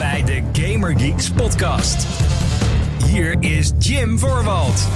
bij de Gamer Geeks podcast. Hier is Jim Voorwald.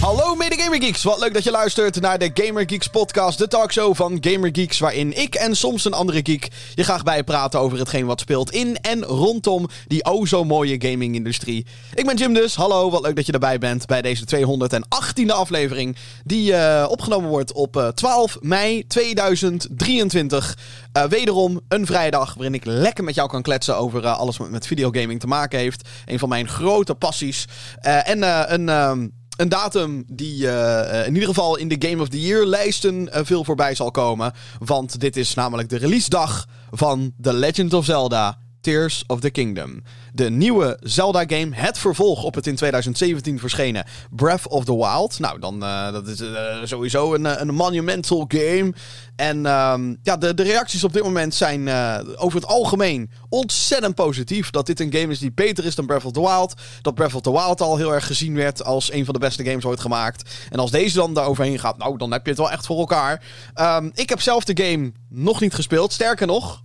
Hallo mede Gamer Geeks, wat leuk dat je luistert naar de Gamer Geeks podcast, de talkshow van Gamer Geeks, waarin ik en soms een andere geek je graag bijpraten over hetgeen wat speelt in en rondom die o zo mooie gaming-industrie. Ik ben Jim dus, hallo, wat leuk dat je erbij bent bij deze 218e aflevering, die uh, opgenomen wordt op uh, 12 mei 2023. Uh, wederom een vrijdag waarin ik lekker met jou kan kletsen over alles wat met videogaming te maken heeft. Een van mijn grote passies. En een een datum die uh, in ieder geval in de Game of the Year lijsten uh, veel voorbij zal komen. Want dit is namelijk de release dag van The Legend of Zelda Tears of the Kingdom. De nieuwe Zelda-game, het vervolg op het in 2017 verschenen Breath of the Wild. Nou, dan uh, dat is uh, sowieso een, een monumental game. En um, ja, de, de reacties op dit moment zijn over het algemeen ontzettend positief. Dat dit een game is die beter is dan Breath of the Wild. Dat Breath of the Wild al heel erg gezien werd als een van de beste games ooit gemaakt. En als deze dan daar overheen gaat, nou, dan heb je het wel echt voor elkaar. Um, ik heb zelf de game nog niet gespeeld. Sterker nog,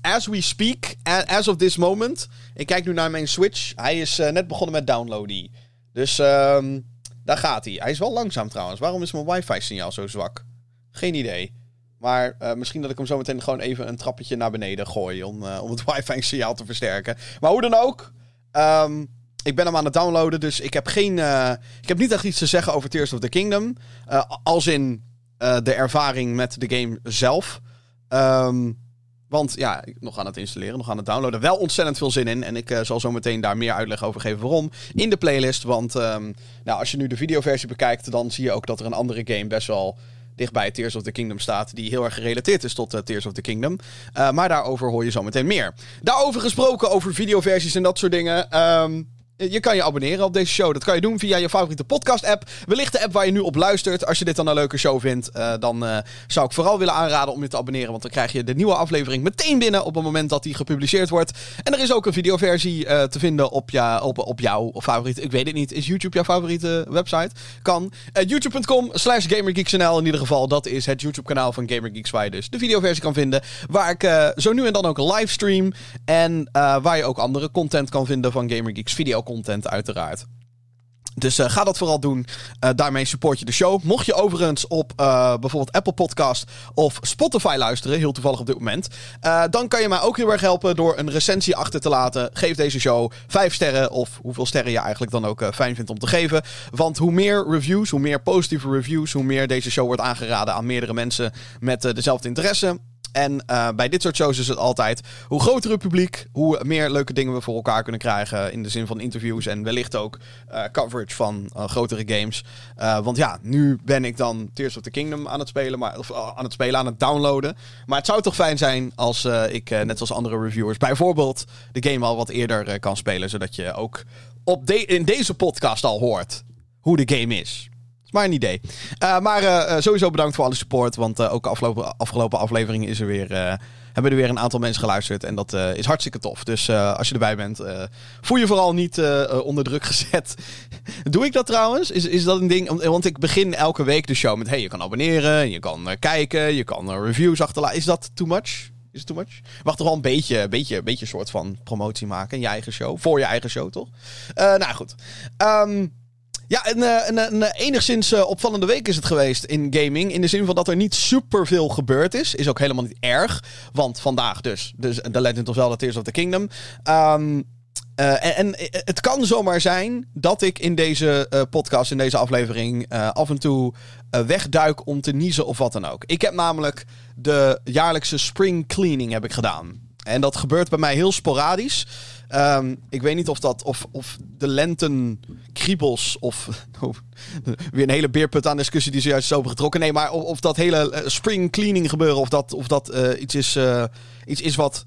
as we speak, as of this moment. Ik kijk nu naar mijn Switch. Hij is uh, net begonnen met downloaden. Dus um, daar gaat hij. Hij is wel langzaam trouwens. Waarom is mijn wifi-signaal zo zwak? Geen idee. Maar uh, misschien dat ik hem zo meteen gewoon even een trappetje naar beneden gooi. Om, uh, om het wifi-signaal te versterken. Maar hoe dan ook. Um, ik ben hem aan het downloaden. Dus ik heb geen. ik heb niet echt iets te zeggen over Tears of the Kingdom. als in de ervaring met de game zelf. Um, want ja, nog aan het installeren, nog aan het downloaden. Wel ontzettend veel zin in. En ik uh, zal zo meteen daar meer uitleg over geven waarom. In de playlist. Want um, nou, als je nu de videoversie bekijkt, dan zie je ook dat er een andere game best wel dichtbij Tears of the Kingdom staat. Die heel erg gerelateerd is tot uh, Tears of the Kingdom. Uh, maar daarover hoor je zo meteen meer. Daarover gesproken, over videoversies en dat soort dingen. Um, je kan je abonneren op deze show. Dat kan je doen via je favoriete podcast-app. Wellicht de app waar je nu op luistert. Als je dit dan een leuke show vindt, uh, dan uh, zou ik vooral willen aanraden om je te abonneren. Want dan krijg je de nieuwe aflevering meteen binnen op het moment dat die gepubliceerd wordt. En er is ook een videoversie te vinden op, ja, op, op jouw favoriete... Ik weet het niet. Is YouTube jouw favoriete website? Kan. YouTube.com slash GamerGeeksNL in ieder geval. Dat is het YouTube-kanaal van GamerGeeks waar je dus de videoversie kan vinden. Waar ik zo nu en dan ook een livestream. En waar je ook andere content kan vinden van GamerGeeks video content uiteraard. Dus uh, ga dat vooral doen. Uh, daarmee support je de show. Mocht je overigens op uh, bijvoorbeeld Apple Podcast of Spotify luisteren, heel toevallig op dit moment, dan kan je mij ook heel erg helpen door een recensie achter te laten. Geef deze show 5 sterren of hoeveel sterren je eigenlijk dan ook fijn vindt om te geven. Want hoe meer reviews, hoe meer positieve reviews, hoe meer deze show wordt aangeraden aan meerdere mensen met dezelfde interesse. En uh, bij dit soort shows is het altijd hoe groter het publiek, hoe meer leuke dingen we voor elkaar kunnen krijgen. In de zin van interviews en wellicht ook uh, coverage van uh, grotere games. want ja, nu ben ik dan Tears of the Kingdom aan het spelen, maar, of aan het spelen, aan het downloaden. Maar het zou toch fijn zijn als ik, net als andere reviewers, bijvoorbeeld de game al wat eerder kan spelen. Zodat je ook op de in deze podcast al hoort hoe de game is. Is maar een idee. Uh, maar uh, sowieso bedankt voor alle support. Want ook afgelopen, afgelopen aflevering is er weer, hebben er weer een aantal mensen geluisterd. En dat is hartstikke tof. Dus als je erbij bent, voel je vooral niet onder druk gezet. Doe ik dat trouwens? Is, is dat een ding? Want ik begin elke week de show met... Hey, je kan abonneren, je kan kijken, je kan reviews achterlaten. Is dat too much? Is het too much? Wacht toch wel een beetje, beetje, beetje soort van promotie maken in je eigen show. Voor je eigen show, toch? nou goed. Um, ja, een, een, een, een enigszins uh, opvallende week is het geweest in gaming. In de zin van dat er niet superveel gebeurd is. Is ook helemaal niet erg. Want vandaag dus, dus The Legend of Zelda Tears of the Kingdom. Um, uh, en, en, het kan zomaar zijn dat ik in deze podcast, in deze aflevering, af en toe wegduik om te niezen of wat dan ook. Ik heb namelijk de jaarlijkse spring cleaning heb ik gedaan. En dat gebeurt bij mij heel sporadisch. Um, ik weet niet of dat of, of de lenten kriebels of weer een hele beerput aan discussie die zojuist is overgetrokken. Nee, maar of, of dat hele uh, spring cleaning gebeuren of dat, of dat uh, iets, is, uh, iets is wat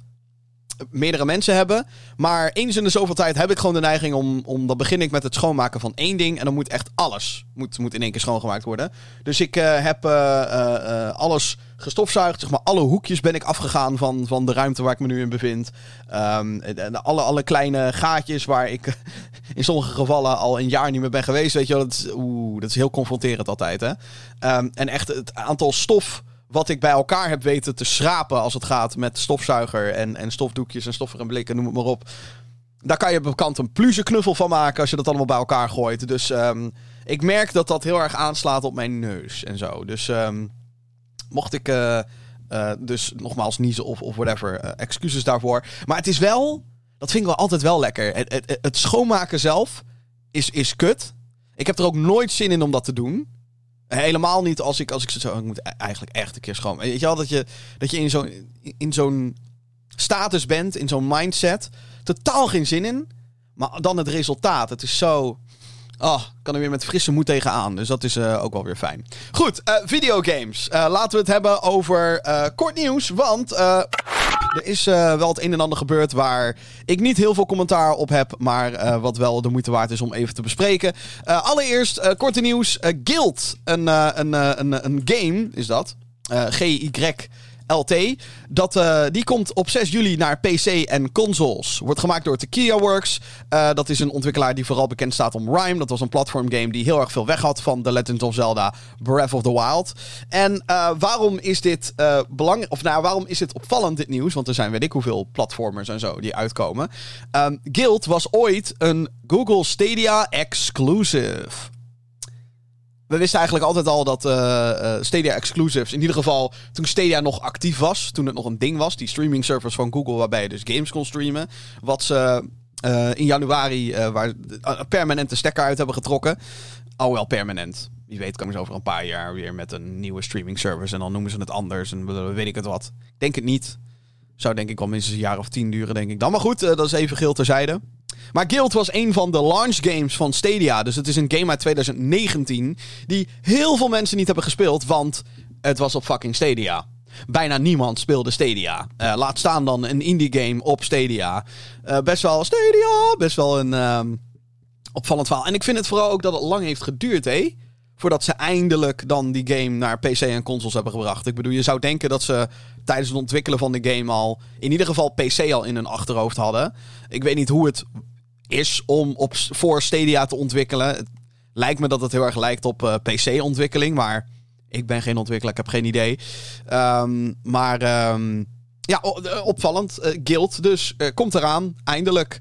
meerdere mensen hebben. Maar eens in de zoveel tijd heb ik gewoon de neiging om, om dan begin ik met het schoonmaken van één ding. En dan moet echt alles moet, moet in één keer schoongemaakt worden. Dus ik uh, heb uh, uh, alles gestofzuigd. Zeg maar alle hoekjes ben ik afgegaan van, van de ruimte waar ik me nu in bevind. Um, alle, alle kleine gaatjes waar ik in sommige gevallen al een jaar niet meer ben geweest. Weet je wel, dat is, oeh, dat is heel confronterend altijd. Hè? Um, en echt het aantal stof wat ik bij elkaar heb weten te schrapen als het gaat met stofzuiger en, en stofdoekjes en stoffer en blikken, noem het maar op. Daar kan je bekend een pluze knuffel van maken als je dat allemaal bij elkaar gooit. Dus ehm, ik merk dat dat heel erg aanslaat op mijn neus en zo. Dus ehm, mocht ik uh, uh, dus nogmaals niezen of, of whatever, uh, excuses daarvoor. Maar het is wel, dat vind ik wel altijd wel lekker. Het, het, het schoonmaken zelf is, is kut. Ik heb er ook nooit zin in om dat te doen. Helemaal niet als ik, als ik zo. Ik moet e-, eigenlijk echt een keer schoon. Weet je wel, dat je, dat je in zo'n in zo'n status bent, in zo'n mindset. Totaal geen zin in. Maar dan het resultaat. Het is zo. Oh, kan er weer met frisse moed tegenaan. Dus dat is uh, ook wel weer fijn. Goed, uh, videogames. Uh, laten we het hebben over kort nieuws. Want er is wel het een en ander gebeurd waar ik niet heel veel commentaar op heb. Maar wat wel de moeite waard is om even te bespreken. allereerst, korte nieuws. Guild, een, een, een, een game is dat. G-Y. LT. Dat, uh, die komt op 6 juli naar PC en consoles. Wordt gemaakt door Tequila Works. Uh, dat is een ontwikkelaar die vooral bekend staat om Rime. Dat was een platformgame die heel erg veel weg had van The Legend of Zelda Breath of the Wild. En uh, waarom is dit belangrijk? Of nou, waarom is dit opvallend, dit nieuws? Want er zijn weet ik hoeveel platformers en zo die uitkomen. Um, Guild was ooit een Google Stadia exclusive we wisten eigenlijk altijd al dat uh, Stadia exclusives, in ieder geval toen Stadia nog actief was, toen het nog een ding was, die streaming service van Google waarbij je dus games kon streamen, wat ze uh, in januari waar permanente stekker uit hebben getrokken. Al wel permanent. Wie weet komen ze over een paar jaar weer met een nieuwe streaming service en dan noemen ze het anders en weet ik het wat. Ik denk het niet. Zou denk ik wel minstens een jaar of tien duren, denk ik dan. Maar goed, dat is even geel terzijde. Maar Guild was een van de launch games van Stadia. Dus het is een game uit 2019 die heel veel mensen niet hebben gespeeld, want het was op fucking Stadia. Bijna niemand speelde Stadia. Uh, laat staan dan een indie game op Stadia. Uh, best wel Stadia, best wel een um, opvallend verhaal. En ik vind het vooral ook dat het lang heeft geduurd, hé. Voordat ze eindelijk dan die game naar PC en consoles hebben gebracht. Ik bedoel, je zou denken dat ze tijdens het ontwikkelen van de game al... in ieder geval PC al in hun achterhoofd hadden. Ik weet niet hoe het is om op, voor Stadia te ontwikkelen. Het lijkt me dat het heel erg lijkt op uh, PC-ontwikkeling, maar ik ben geen ontwikkelaar, ik heb geen idee. Um, maar um, ja, opvallend. Uh, Guild dus komt eraan, eindelijk.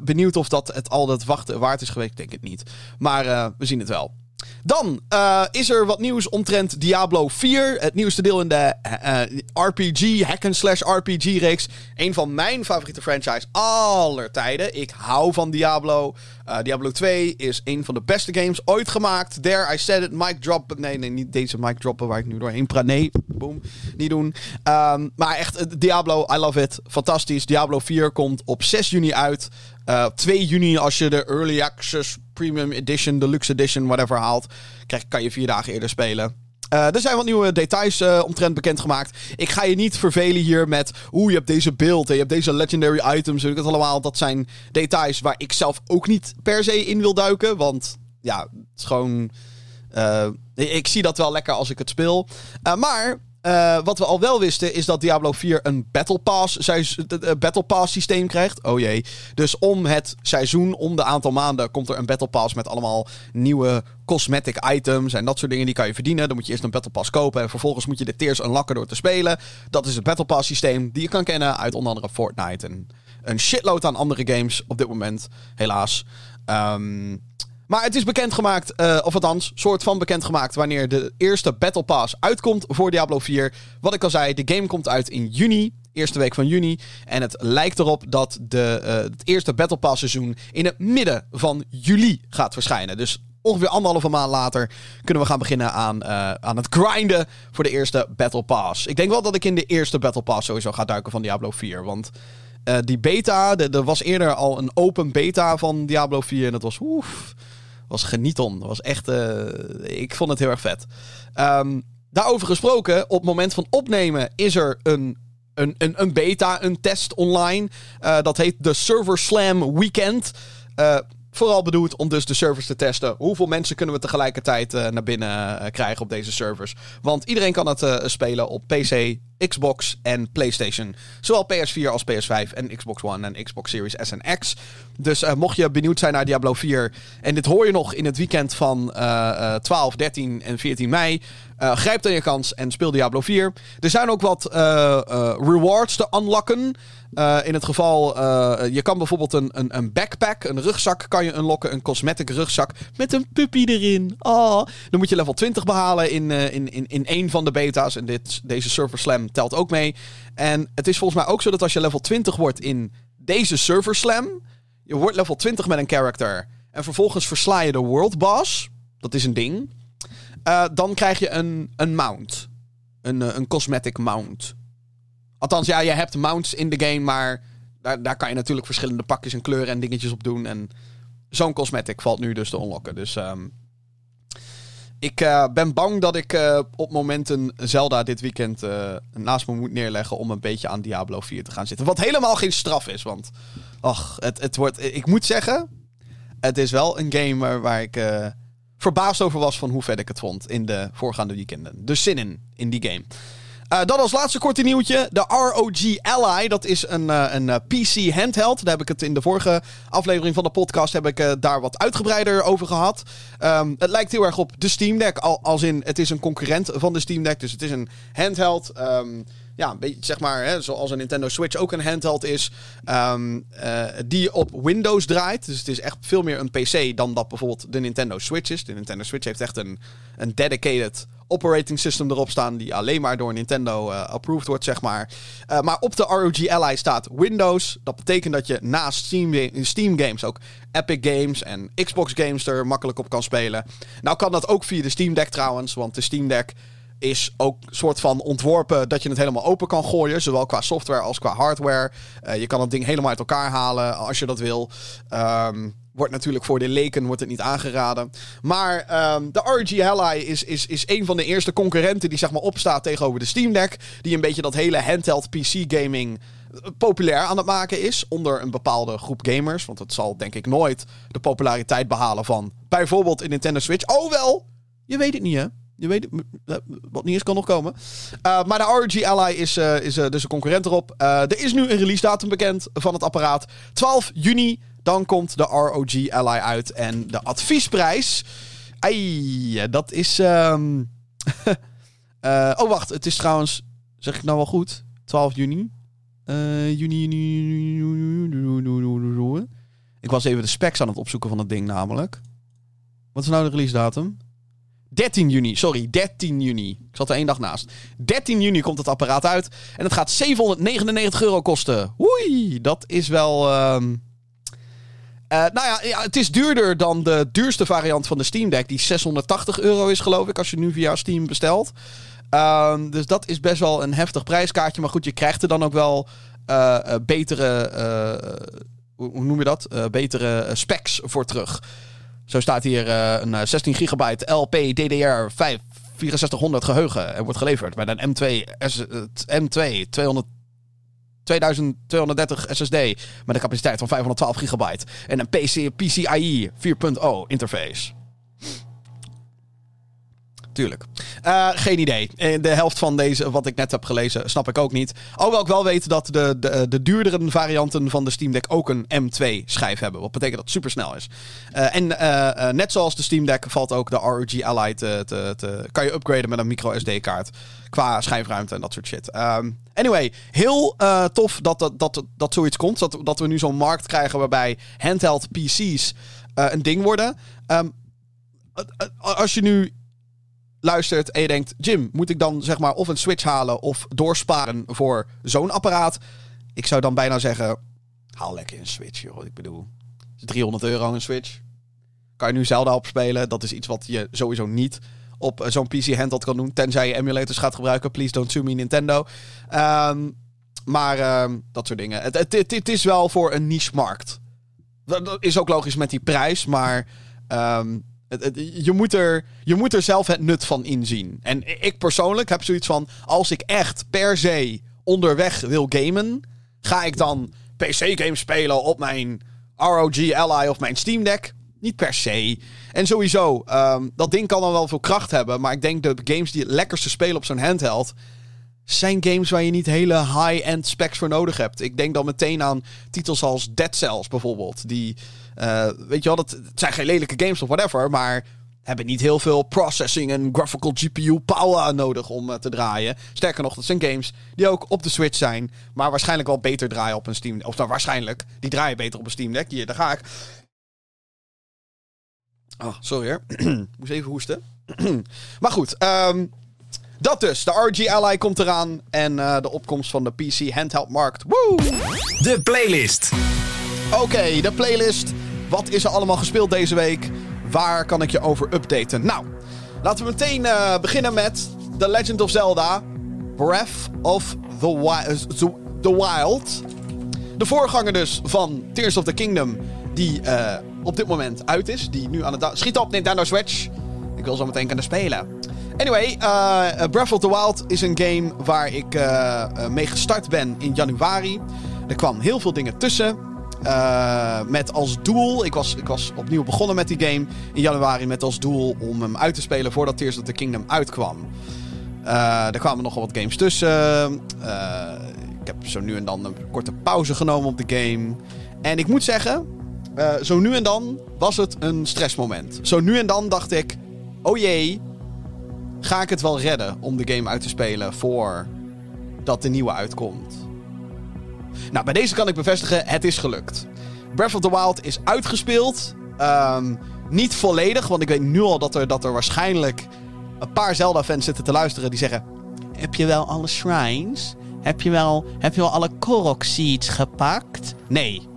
benieuwd of dat het al dat wachten waard is geweest. Ik denk het niet. Maar we zien het wel. Dan uh, is er wat nieuws omtrent Diablo 4. Het nieuwste deel in de uh, RPG, hack-and-slash RPG-reeks. Een van mijn favoriete franchise aller tijden. Ik hou van Diablo. Uh, Diablo 2 is een van de beste games ooit gemaakt. There, I said it. Mic drop. Nee, nee, niet deze mic droppen waar ik nu doorheen praat. Nee, boom. Niet doen. Um, maar echt, Diablo, I love it. Fantastisch. Diablo 4 komt op 6 juni uit. Uh, 2 juni als je de Early Access Premium Edition, Deluxe Edition, whatever haalt, krijg, kan je vier dagen eerder spelen. Uh, er zijn wat nieuwe details uh, omtrent bekendgemaakt. Ik ga je niet vervelen hier met... Oeh, je hebt deze beeld en je hebt deze legendary items. Weet ik het allemaal. Dat zijn details waar ik zelf ook niet per se in wil duiken. Want ja, het is gewoon... Uh, ik zie dat wel lekker als ik het speel. maar uh, wat we al wel wisten is dat Diablo 4 een Battle Pass, Battle Pass systeem krijgt. Oh jee. Dus om het seizoen, om de aantal maanden, komt er een Battle Pass met allemaal nieuwe cosmetic items en dat soort dingen die kan je verdienen. Dan moet je eerst een Battle Pass kopen en vervolgens moet je de tiers unlocken door te spelen. Dat is het Battle Pass systeem die je kan kennen uit onder andere Fortnite en een shitload aan andere games op dit moment, helaas. Um, maar het is bekendgemaakt, uh, of althans, soort van bekendgemaakt, wanneer de eerste Battle Pass uitkomt voor Diablo 4. Wat ik al zei, de game komt uit in juni, eerste week van juni. En het lijkt erop dat de, uh, het eerste Battle Pass seizoen in het midden van juli gaat verschijnen. Dus ongeveer anderhalve maand later kunnen we gaan beginnen aan, uh, aan het grinden voor de eerste Battle Pass. Ik denk wel dat ik in de eerste Battle Pass sowieso ga duiken van Diablo 4, want... Die beta, er was eerder al een open beta van Diablo 4 en dat was oef, was genieton. Dat was echt, uh, ik vond het heel erg vet. Um, daarover gesproken, op het moment van opnemen is er een een, een, een beta, een test online. Uh, dat heet de Server Slam Weekend. Uh, vooral bedoeld om dus de servers te testen. Hoeveel mensen kunnen we tegelijkertijd naar binnen krijgen op deze servers? Want iedereen kan het spelen op PC Xbox en PlayStation. Zowel PS4 als PS5 en Xbox One en Xbox Series S en X. Dus uh, mocht je benieuwd zijn naar Diablo 4, en dit hoor je nog in het weekend van uh, 12, 13 en 14 mei, uh, grijp dan je kans en speel Diablo 4. Er zijn ook wat uh, rewards te unlocken. in het geval, je kan bijvoorbeeld een, een, een, backpack, een rugzak kan je unlocken. Een cosmetic rugzak met een puppy erin. Oh. Dan moet je level 20 behalen in, in, in, in één van de beta's. En dit, deze Server Slam telt ook mee. En het is volgens mij ook zo dat als je level 20 wordt in deze Server Slam... Je wordt level 20 met een character. En vervolgens versla je de World Boss. Dat is een ding. Uh, dan krijg je een, een mount. Een, uh, een cosmetic mount. Althans, ja, je hebt mounts in de game, maar daar, daar kan je natuurlijk verschillende pakjes en kleuren en dingetjes op doen. En zo'n cosmetic valt nu dus te unlocken. Dus um, ik uh, ben bang dat ik op momenten Zelda dit weekend naast me moet neerleggen om een beetje aan Diablo 4 te gaan zitten. Wat helemaal geen straf is, want ach, het, het wordt. Ik moet zeggen, het is wel een game waar ik verbaasd over was van hoe vet ik het vond in de voorgaande weekenden. Dus zin in, in die game. Uh, dan als laatste korte nieuwtje. De ROG Ally. Dat is een, uh, een uh, PC handheld. Daar heb ik het in de vorige aflevering van de podcast heb ik, daar wat uitgebreider over gehad. Um, het lijkt heel erg op de Steam Deck. Al, als in, het is een concurrent van de Steam Deck. Dus het is een handheld. Um, ja, een beetje, zeg maar, hè, zoals een Nintendo Switch ook een handheld is, uh, die op Windows draait. Dus het is echt veel meer een PC dan dat bijvoorbeeld de Nintendo Switch is. De Nintendo Switch heeft echt een, een dedicated operating system erop staan, die alleen maar door Nintendo uh, approved wordt, zeg maar. Uh, maar op de ROG Ally staat Windows. Dat betekent dat je naast Steam, Steam games ook Epic Games en Xbox games er makkelijk op kan spelen. Nou kan dat ook via de Steam Deck trouwens, want de Steam Deck is ook soort van ontworpen dat je het helemaal open kan gooien. Zowel qua software als qua hardware. Uh, je kan het ding helemaal uit elkaar halen als je dat wil. Um, wordt natuurlijk voor de leken wordt het niet aangeraden. Maar um, de RG Ally is, is, is een van de eerste concurrenten die zeg maar opstaat tegenover de Steam Deck. Die een beetje dat hele handheld PC gaming eh, populair aan het maken is. Onder een bepaalde groep gamers. Want het zal denk ik nooit de populariteit behalen van bijvoorbeeld een Nintendo Switch. Oh wel, je weet het niet hè. Je weet, wat niet eens kan nog komen. Uh, maar de ROG Ally is, uh, is uh, dus een concurrent erop. er is nu een release datum bekend van het apparaat. 12 juni, dan komt de ROG Ally uit. En de adviesprijs... Ai, dat is... Um... oh, wacht. Het is trouwens... Zeg ik nou wel goed? 12 juni? juni, juni, juni... Ik was even de specs aan het opzoeken van het ding namelijk. Wat is nou de release datum? 13 juni, sorry, 13 juni. Ik zat er één dag naast. 13 juni komt het apparaat uit. En het gaat 799 euro kosten. Oei, dat is wel. Uh... Nou ja, het is duurder dan de duurste variant van de Steam Deck, die 680 euro is, geloof ik, als je nu via Steam bestelt. Uh, dus dat is best wel een heftig prijskaartje. Maar goed, je krijgt er dan ook wel uh, betere. hoe noem je dat? betere specs voor terug. Zo staat hier uh, een 16 eh, gigabyte LP DDR 5 6400 geheugen en wordt geleverd met een M2, S, M2 200, 2230 SSD met een capaciteit van 512 gigabyte en een PC, PCIe 4.0 interface. Tuurlijk. Uh, geen idee. Eh, de helft van deze, wat ik net heb gelezen, snap ik ook niet. Alhoewel ik wel weet dat de, de, de duurdere varianten van de Steam Deck ook een M2-schijf hebben. Wat betekent dat het super snel is. En net zoals de Steam Deck valt ook de ROG Ally te, te, kan je upgraden met een micro SD-kaart. Qua schijfruimte en dat soort shit. Um, anyway, heel tof dat, dat, dat, dat zoiets komt. Dat, dat we nu zo'n markt krijgen waarbij handheld PC's een ding worden. Um, als je nu luistert en je denkt: Jim, moet ik dan zeg maar of een Switch halen of doorsparen voor zo'n apparaat? Ik zou dan bijna zeggen: haal lekker een Switch, joh. Ik bedoel, 300 euro een Switch. Kan je nu Zelda opspelen? Dat is iets wat je sowieso niet op eh, zo'n PC handheld kan doen. Tenzij je emulators gaat gebruiken. Please don't sue me Nintendo. Um, maar um, dat soort dingen. Het, het, is wel voor een niche markt. Dat is ook logisch met die prijs. Maar um, je, moet er, je moet er zelf het nut van inzien. En ik persoonlijk heb zoiets van: als ik echt per se onderweg wil gamen, ga ik dan PC-games spelen op mijn ROG Ally of mijn Steam Deck? Niet per se. En sowieso, um, dat ding kan dan wel veel kracht hebben. Maar ik denk de games die het lekkerste spelen op zo'n handheld. Zijn games waar je niet hele high-end specs voor nodig hebt. Ik denk dan meteen aan titels als Dead Cells bijvoorbeeld. Die, uh, weet je wel, dat, het zijn geen lelijke games of whatever, maar hebben niet heel veel processing en graphical GPU power nodig om uh, te draaien. Sterker nog, dat zijn games die ook op de Switch zijn, maar waarschijnlijk wel beter draaien op een Steam Of nou, waarschijnlijk, die draaien beter op een Steam Deck. Hier, daar ga ik. Oh, sorry hoor. Moest even hoesten. maar goed, um, dat dus. De RG Ally komt eraan. En uh, de opkomst van de PC handheld markt. Woo! De playlist. Oké, de playlist. Wat is er allemaal gespeeld deze week? Waar kan ik je over updaten? Nou, laten we meteen uh, beginnen met The Legend of Zelda. Breath of the, Wi the Wild. De voorganger dus van Tears of the Kingdom. Die uh, op dit moment uit is. Die nu aan het... Schiet op, Nintendo Switch. Ik wil zo meteen kunnen spelen. Anyway, uh, Breath of the Wild is een game waar ik uh, mee gestart ben in januari. Er kwam heel veel dingen tussen. Met als doel, ik was, ik was opnieuw begonnen met die game in januari met als doel om hem uit te spelen voordat Tears of the Kingdom uitkwam. er kwamen nogal wat games tussen. ik heb zo nu en dan een korte pauze genomen op de game. En ik moet zeggen, zo nu en dan was het een stressmoment. Zo nu en dan dacht ik, oh jee, ga ik het wel redden om de game uit te spelen voordat de nieuwe uitkomt? Nou, bij deze kan ik bevestigen, het is gelukt. Breath of the Wild is uitgespeeld. Um, niet volledig, want ik weet nu al dat er, dat er waarschijnlijk een paar Zelda-fans zitten te luisteren die zeggen... Heb je wel alle shrines? Heb je wel, heb je wel alle Korok Seeds gepakt? Nee.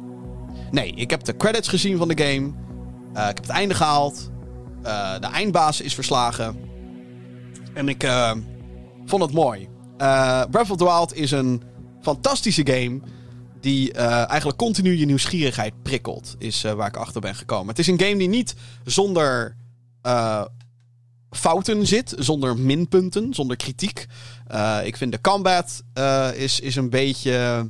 Nee, ik heb de credits gezien van de game. Uh, ik heb het einde gehaald. Uh, de eindbaas is verslagen. En ik uh, vond het mooi. Uh, Breath of the Wild is een fantastische game. Die uh, eigenlijk continu je nieuwsgierigheid prikkelt. Is waar ik achter ben gekomen. Het is een game die niet zonder fouten zit. Zonder minpunten. Zonder kritiek. ik vind de combat is, is een beetje.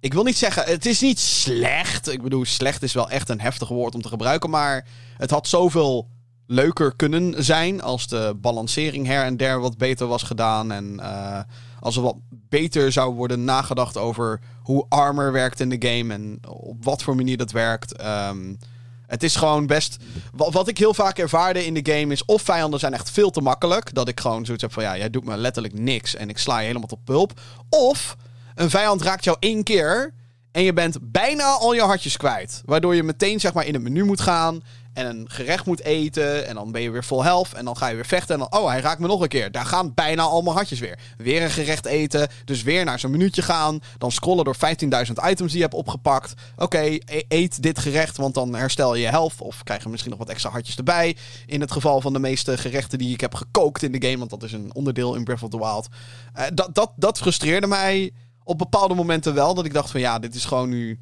Ik wil niet zeggen, het is niet slecht. Ik bedoel, slecht is wel echt een heftig woord om te gebruiken. Maar het had zoveel leuker kunnen zijn. Als de balancering her en der wat beter was gedaan. En uh, als er wat beter zou worden nagedacht over hoe armor werkt in de game. En op wat voor manier dat werkt. Um, het is gewoon best. Wat, wat, ik heel vaak ervaarde in de game is. Of vijanden zijn echt veel te makkelijk. Dat ik gewoon zoiets heb van. Ja, jij doet me letterlijk niks. En ik sla je helemaal tot pulp. Of een vijand raakt jou één keer. En je bent bijna al je hartjes kwijt. Waardoor je meteen zeg maar in het menu moet gaan en een gerecht moet eten. En dan ben je weer vol helft. En dan ga je weer vechten. En dan, oh, hij raakt me nog een keer. Daar gaan bijna allemaal hartjes weer. Weer een gerecht eten. Dus weer naar zo'n minuutje gaan. Dan scrollen door 15.000 items die je hebt opgepakt. Oké, e-, eet dit gerecht, want dan herstel je je helft. Of krijg je misschien nog wat extra hartjes erbij. In het geval van de meeste gerechten die ik heb gekookt in de game. Want dat is een onderdeel in Breath of the Wild. Uh, dat, dat, dat frustreerde mij op bepaalde momenten wel. Dat ik dacht van ja, dit is gewoon nu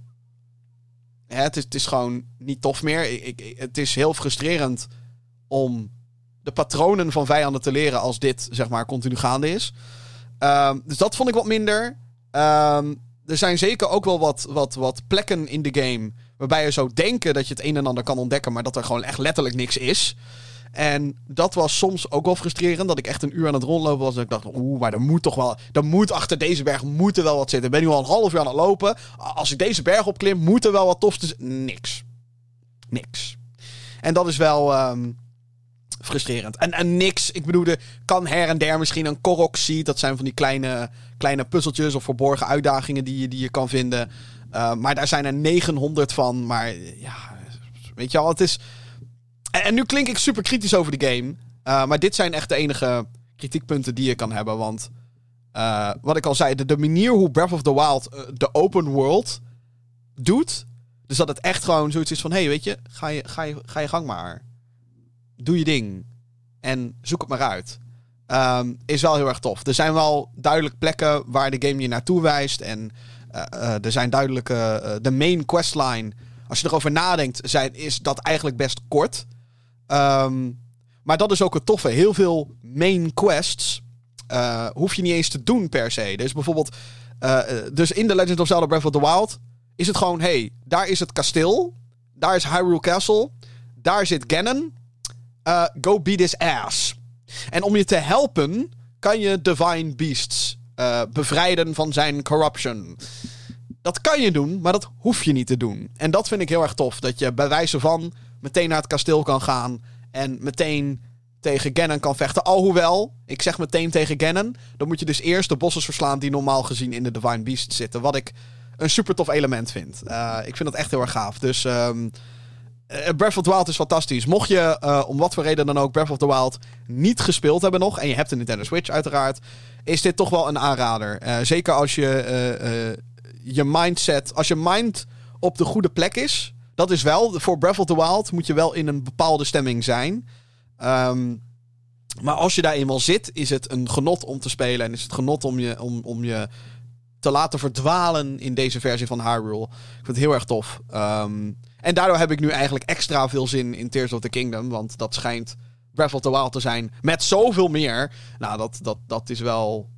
het, is, het is gewoon niet tof meer. Ik, het is heel frustrerend om de patronen van vijanden te leren als dit, zeg maar, continu gaande is. Um, dus dat vond ik wat minder. Um, er zijn zeker ook wel wat, wat, wat plekken in de game waarbij je zou denken dat je het een en ander kan ontdekken, maar dat er gewoon echt letterlijk niks is. En dat was soms ook wel frustrerend. Dat ik echt een uur aan het rondlopen was. En ik dacht, oeh, maar er moet toch wel. Er moet achter deze berg moet er wel wat zitten. Ik ben nu al een half uur aan het lopen. Als ik deze berg opklim, moet er wel wat tof zijn. Niks. Niks. En dat is wel. Um, frustrerend. En, en niks. Ik bedoel, er kan her en der misschien een korok zien. Dat zijn van die kleine, kleine puzzeltjes of verborgen uitdagingen die je, die je kan vinden. Uh, maar daar zijn er 900 van. Maar ja, weet je al, het is. En, nu klink ik super kritisch over de game. Uh, maar dit zijn echt de enige kritiekpunten die je kan hebben. Want uh, wat ik al zei, de, manier hoe Breath of the Wild uh, de open world doet. Dus dat het echt gewoon zoiets is van: hé, hey, weet je, ga je, ga, je, ga je gang maar. Doe je ding. En zoek het maar uit. Um, is wel heel erg tof. Er zijn wel duidelijk plekken waar de game je naartoe wijst. En er zijn duidelijke. de main questline. Als je erover nadenkt, zijn, is dat eigenlijk best kort. Um, maar dat is ook het toffe. Heel veel main quests uh, hoef je niet eens te doen per se. Dus bijvoorbeeld, uh, dus in The Legend of Zelda Breath of the Wild is het gewoon, hey, daar is het kasteel. Daar is Hyrule Castle. Daar zit Ganon. Uh, go beat his ass. En om je te helpen kan je Divine Beasts bevrijden van zijn corruption. Dat kan je doen, maar dat hoef je niet te doen. En dat vind ik heel erg tof. Dat je bij wijze van meteen naar het kasteel kan gaan. En meteen tegen Ganon kan vechten. Alhoewel, ik zeg meteen tegen Ganon. Dan moet je dus eerst de bossen verslaan die normaal gezien in de Divine Beast zitten. Wat ik een super tof element vind. Uh, ik vind dat echt heel erg gaaf. Dus um, Breath of the Wild is fantastisch. Mocht je uh, om wat voor reden dan ook Breath of the Wild niet gespeeld hebben nog. En je hebt een Nintendo Switch uiteraard. Is dit toch wel een aanrader. Zeker als je je mindset. Als je mind op de goede plek is. Dat is wel. Voor Breath of the Wild moet je wel in een bepaalde stemming zijn. Um, maar als je daar eenmaal zit, is het een genot om te spelen. En is het genot om je, om, om je te laten verdwalen in deze versie van Hyrule. Ik vind het heel erg tof. Um, en daardoor heb ik nu eigenlijk extra veel zin in Tears of the Kingdom. Want dat schijnt Breath of the Wild te zijn. Met zoveel meer. Nou, dat, dat, dat is wel.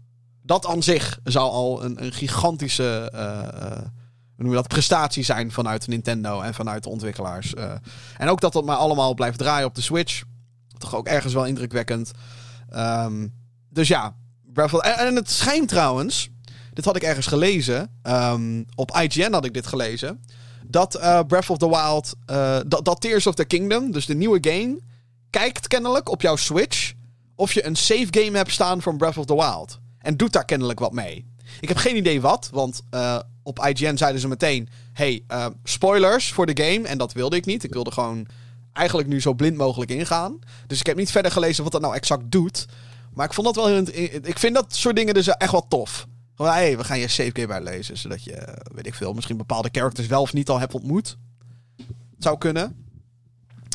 Dat aan zich zou al een, een gigantische. Uh, hoe noem dat? Prestatie zijn vanuit Nintendo en vanuit de ontwikkelaars. Uh, en ook dat dat maar allemaal blijft draaien op de Switch. Toch ook ergens wel indrukwekkend. Um, dus ja, Breath of... En, en het schijnt trouwens... Dit had ik ergens gelezen. Um, op IGN had ik dit gelezen. Dat uh, Breath of the Wild... Uh, dat, dat Tears of the Kingdom, dus de nieuwe game... Kijkt kennelijk op jouw Switch... of je een save game hebt staan van Breath of the Wild. En doet daar kennelijk wat mee. Ik heb geen idee wat, want uh, op IGN zeiden ze meteen... Hey, spoilers voor de game. En dat wilde ik niet. Ik wilde gewoon eigenlijk nu zo blind mogelijk ingaan. Dus ik heb niet verder gelezen wat dat nou exact doet. Maar ik vond dat wel heel... Ik vind dat soort dingen dus echt wel tof. Gewoon, hey, we gaan je save game uitlezen. Zodat je, weet ik veel, misschien bepaalde characters wel of niet al hebt ontmoet. Zou kunnen.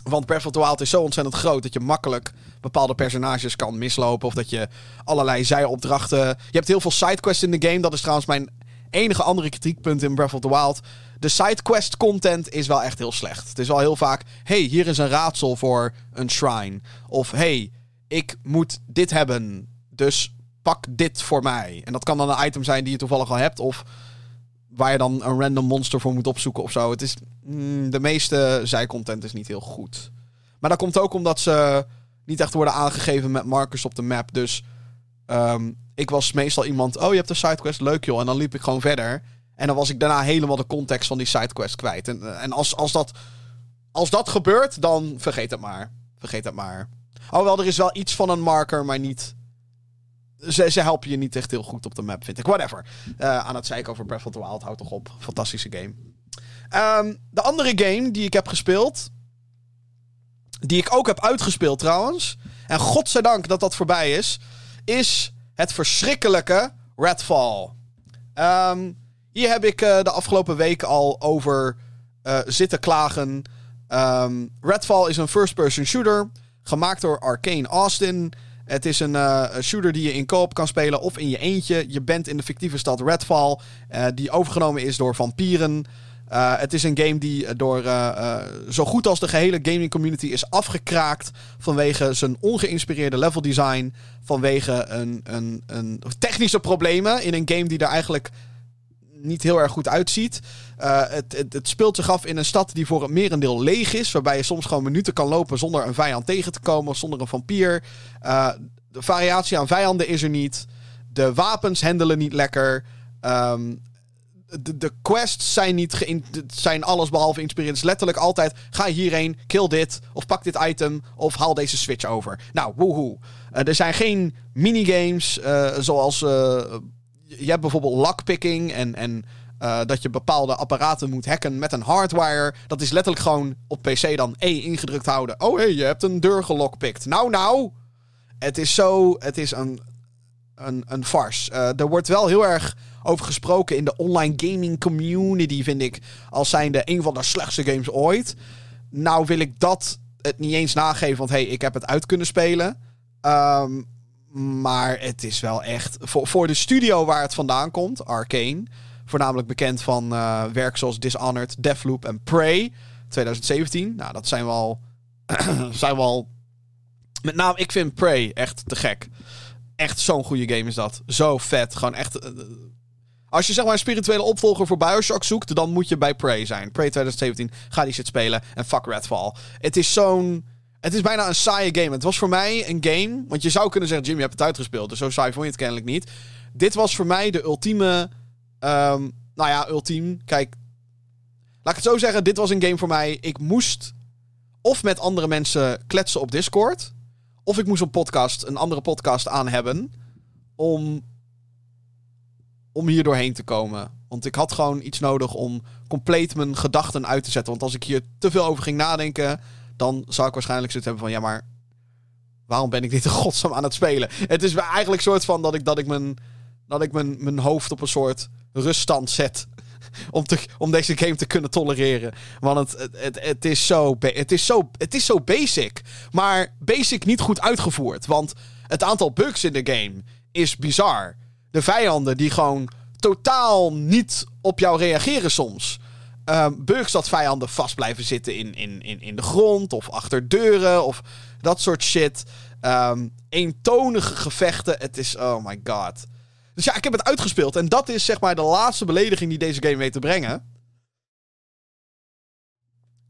Want Breath of the Wild is zo ontzettend groot dat je makkelijk bepaalde personages kan mislopen. Of dat je allerlei zijopdrachten... Je hebt heel veel sidequests in de game. Dat is trouwens mijn enige andere kritiekpunt in Breath of the Wild. De sidequest content is wel echt heel slecht. Het is wel heel vaak: hey, hier is een raadsel voor een shrine. Of hey, ik moet dit hebben. Dus pak dit voor mij. En dat kan dan een item zijn die je toevallig al hebt. Of waar je dan een random monster voor moet opzoeken of zo. Het is, mm, de meeste zijcontent is niet heel goed. Maar dat komt ook omdat ze niet echt worden aangegeven met markers op de map. Dus um, ik was meestal iemand, oh je hebt een sidequest, leuk joh. En dan liep ik gewoon verder. En dan was ik daarna helemaal de context van die sidequest kwijt. En, en als, als, dat, als dat gebeurt, dan vergeet het maar. Vergeet het maar. Alhoewel, er is wel iets van een marker, maar niet... Ze, ze helpen je niet echt heel goed op de map, vind ik. Whatever. Uh, aan het zeiken over Breath of the Wild, houd toch op. Fantastische game. Um, de andere game die ik heb gespeeld... Die ik ook heb uitgespeeld trouwens. En godzijdank dat dat voorbij is. Is het verschrikkelijke Redfall. Um, hier heb ik uh, de afgelopen week al over uh, zitten klagen. Um, Redfall is een first-person shooter. Gemaakt door Arcane Austin. Het is een, uh, een, shooter die je in koop kan spelen of in je eentje. Je bent in de fictieve stad Redfall. die overgenomen is door vampieren. Uh, het is een game die door zo goed als de gehele gaming community is afgekraakt. Vanwege zijn ongeïnspireerde level design. Vanwege een, een, een technische problemen in een game die er eigenlijk niet heel erg goed uitziet. Het, het, het, speelt zich af in een stad die voor het merendeel leeg is. Waarbij je soms gewoon minuten kan lopen zonder een vijand tegen te komen. Zonder een vampier. de variatie aan vijanden is er niet. De wapens handelen niet lekker. Um, de, de quests zijn niet zijn alles behalve inspirerend. Letterlijk altijd: ga hierheen, kill dit, of pak dit item, of haal deze switch over. Nou, woehoe. Uh, er zijn geen minigames zoals. Je hebt bijvoorbeeld lockpicking en. en dat je bepaalde apparaten moet hacken met een hardwire. Dat is letterlijk gewoon op PC dan E ingedrukt houden. Oh hé, hey, je hebt een deur gelockpicked. Nou, nou. Het is zo. Het is een. Een, een farce. er wordt wel heel erg over gesproken in de online gaming community, vind ik. Als zijnde een van de slechtste games ooit. Nou wil ik dat het niet eens nageven, want hey, ik heb het uit kunnen spelen. Um, maar het is wel echt. Voor, voor de studio waar het vandaan komt, Arcane. Voornamelijk bekend van uh, werk zoals Dishonored, Deathloop en Prey. 2017. Nou, dat zijn wel. zijn wel. Met name, ik vind Prey echt te gek. Echt zo'n goede game is dat. Zo vet. Gewoon echt. Uh, als je zeg maar een spirituele opvolger voor Bioshock zoekt, dan moet je bij Prey zijn. Prey 2017, ga die shit spelen en fuck Redfall. Het is zo'n... Het is bijna een saaie game. Het was voor mij een game. Want je zou kunnen zeggen: Jim, je hebt het uitgespeeld. Dus zo saai vond je het kennelijk niet. Dit was voor mij de ultieme. Ehm, nou ja, ultiem. Kijk. Laat ik het zo zeggen. Dit was een game voor mij. Ik moest. Of met andere mensen kletsen op Discord. Of ik moest een podcast, een andere podcast aan hebben. Om. Om hier doorheen te komen. Want ik had gewoon iets nodig om compleet mijn gedachten uit te zetten. Want als ik hier te veel over ging nadenken. Dan zou ik waarschijnlijk zoiets hebben van: ja, maar. Waarom ben ik dit in aan het spelen? Het is eigenlijk soort van dat ik, dat ik, mijn, dat ik mijn, mijn hoofd op een soort ruststand zet. Om, te, om deze game te kunnen tolereren. Want het, het, het, is zo, het, is zo, het is zo basic. Maar basic niet goed uitgevoerd. Want het aantal bugs in de game is bizar. De vijanden die gewoon totaal niet op jou reageren soms. Ehm, bugs dat vijanden vast blijven zitten in, in, in, in de grond of achter deuren of dat soort shit. Ehm eentonige gevechten. Het is, oh my god. Dus ja, ik heb het uitgespeeld. En dat is zeg maar de laatste belediging die deze game weet te brengen.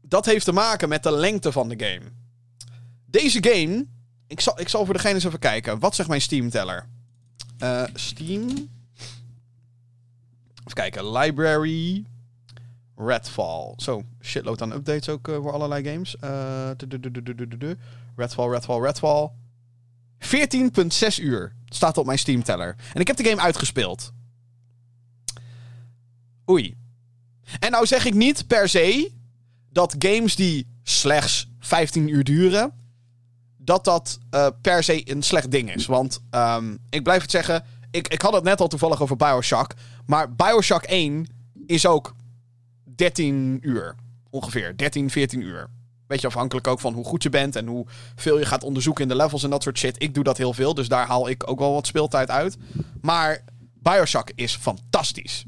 Dat heeft te maken met de lengte van de game. Deze game. Ik zal, ik zal voor degene eens even kijken. Wat zegt mijn Steam-teller? Eh, Steam. Even kijken. Library. Redfall. Zo, shitload aan updates ook eh, voor allerlei games. Eh. Redfall, Redfall, Redfall. 14,6 uur staat op mijn Steam-teller. En ik heb de game uitgespeeld. Oei. En nou zeg ik niet per se dat games die slechts 15 uur duren, dat dat eh, per se een slecht ding is. Want ehm, ik blijf het zeggen, ik, ik had het net al toevallig over Bioshock. Maar Bioshock 1 is ook 13 uur. Ongeveer. 13, 14 uur. Beetje afhankelijk ook van hoe goed je bent en hoe veel je gaat onderzoeken in de levels en dat soort shit. Ik doe dat heel veel, dus daar haal ik ook wel wat speeltijd uit. Maar Bioshock is fantastisch.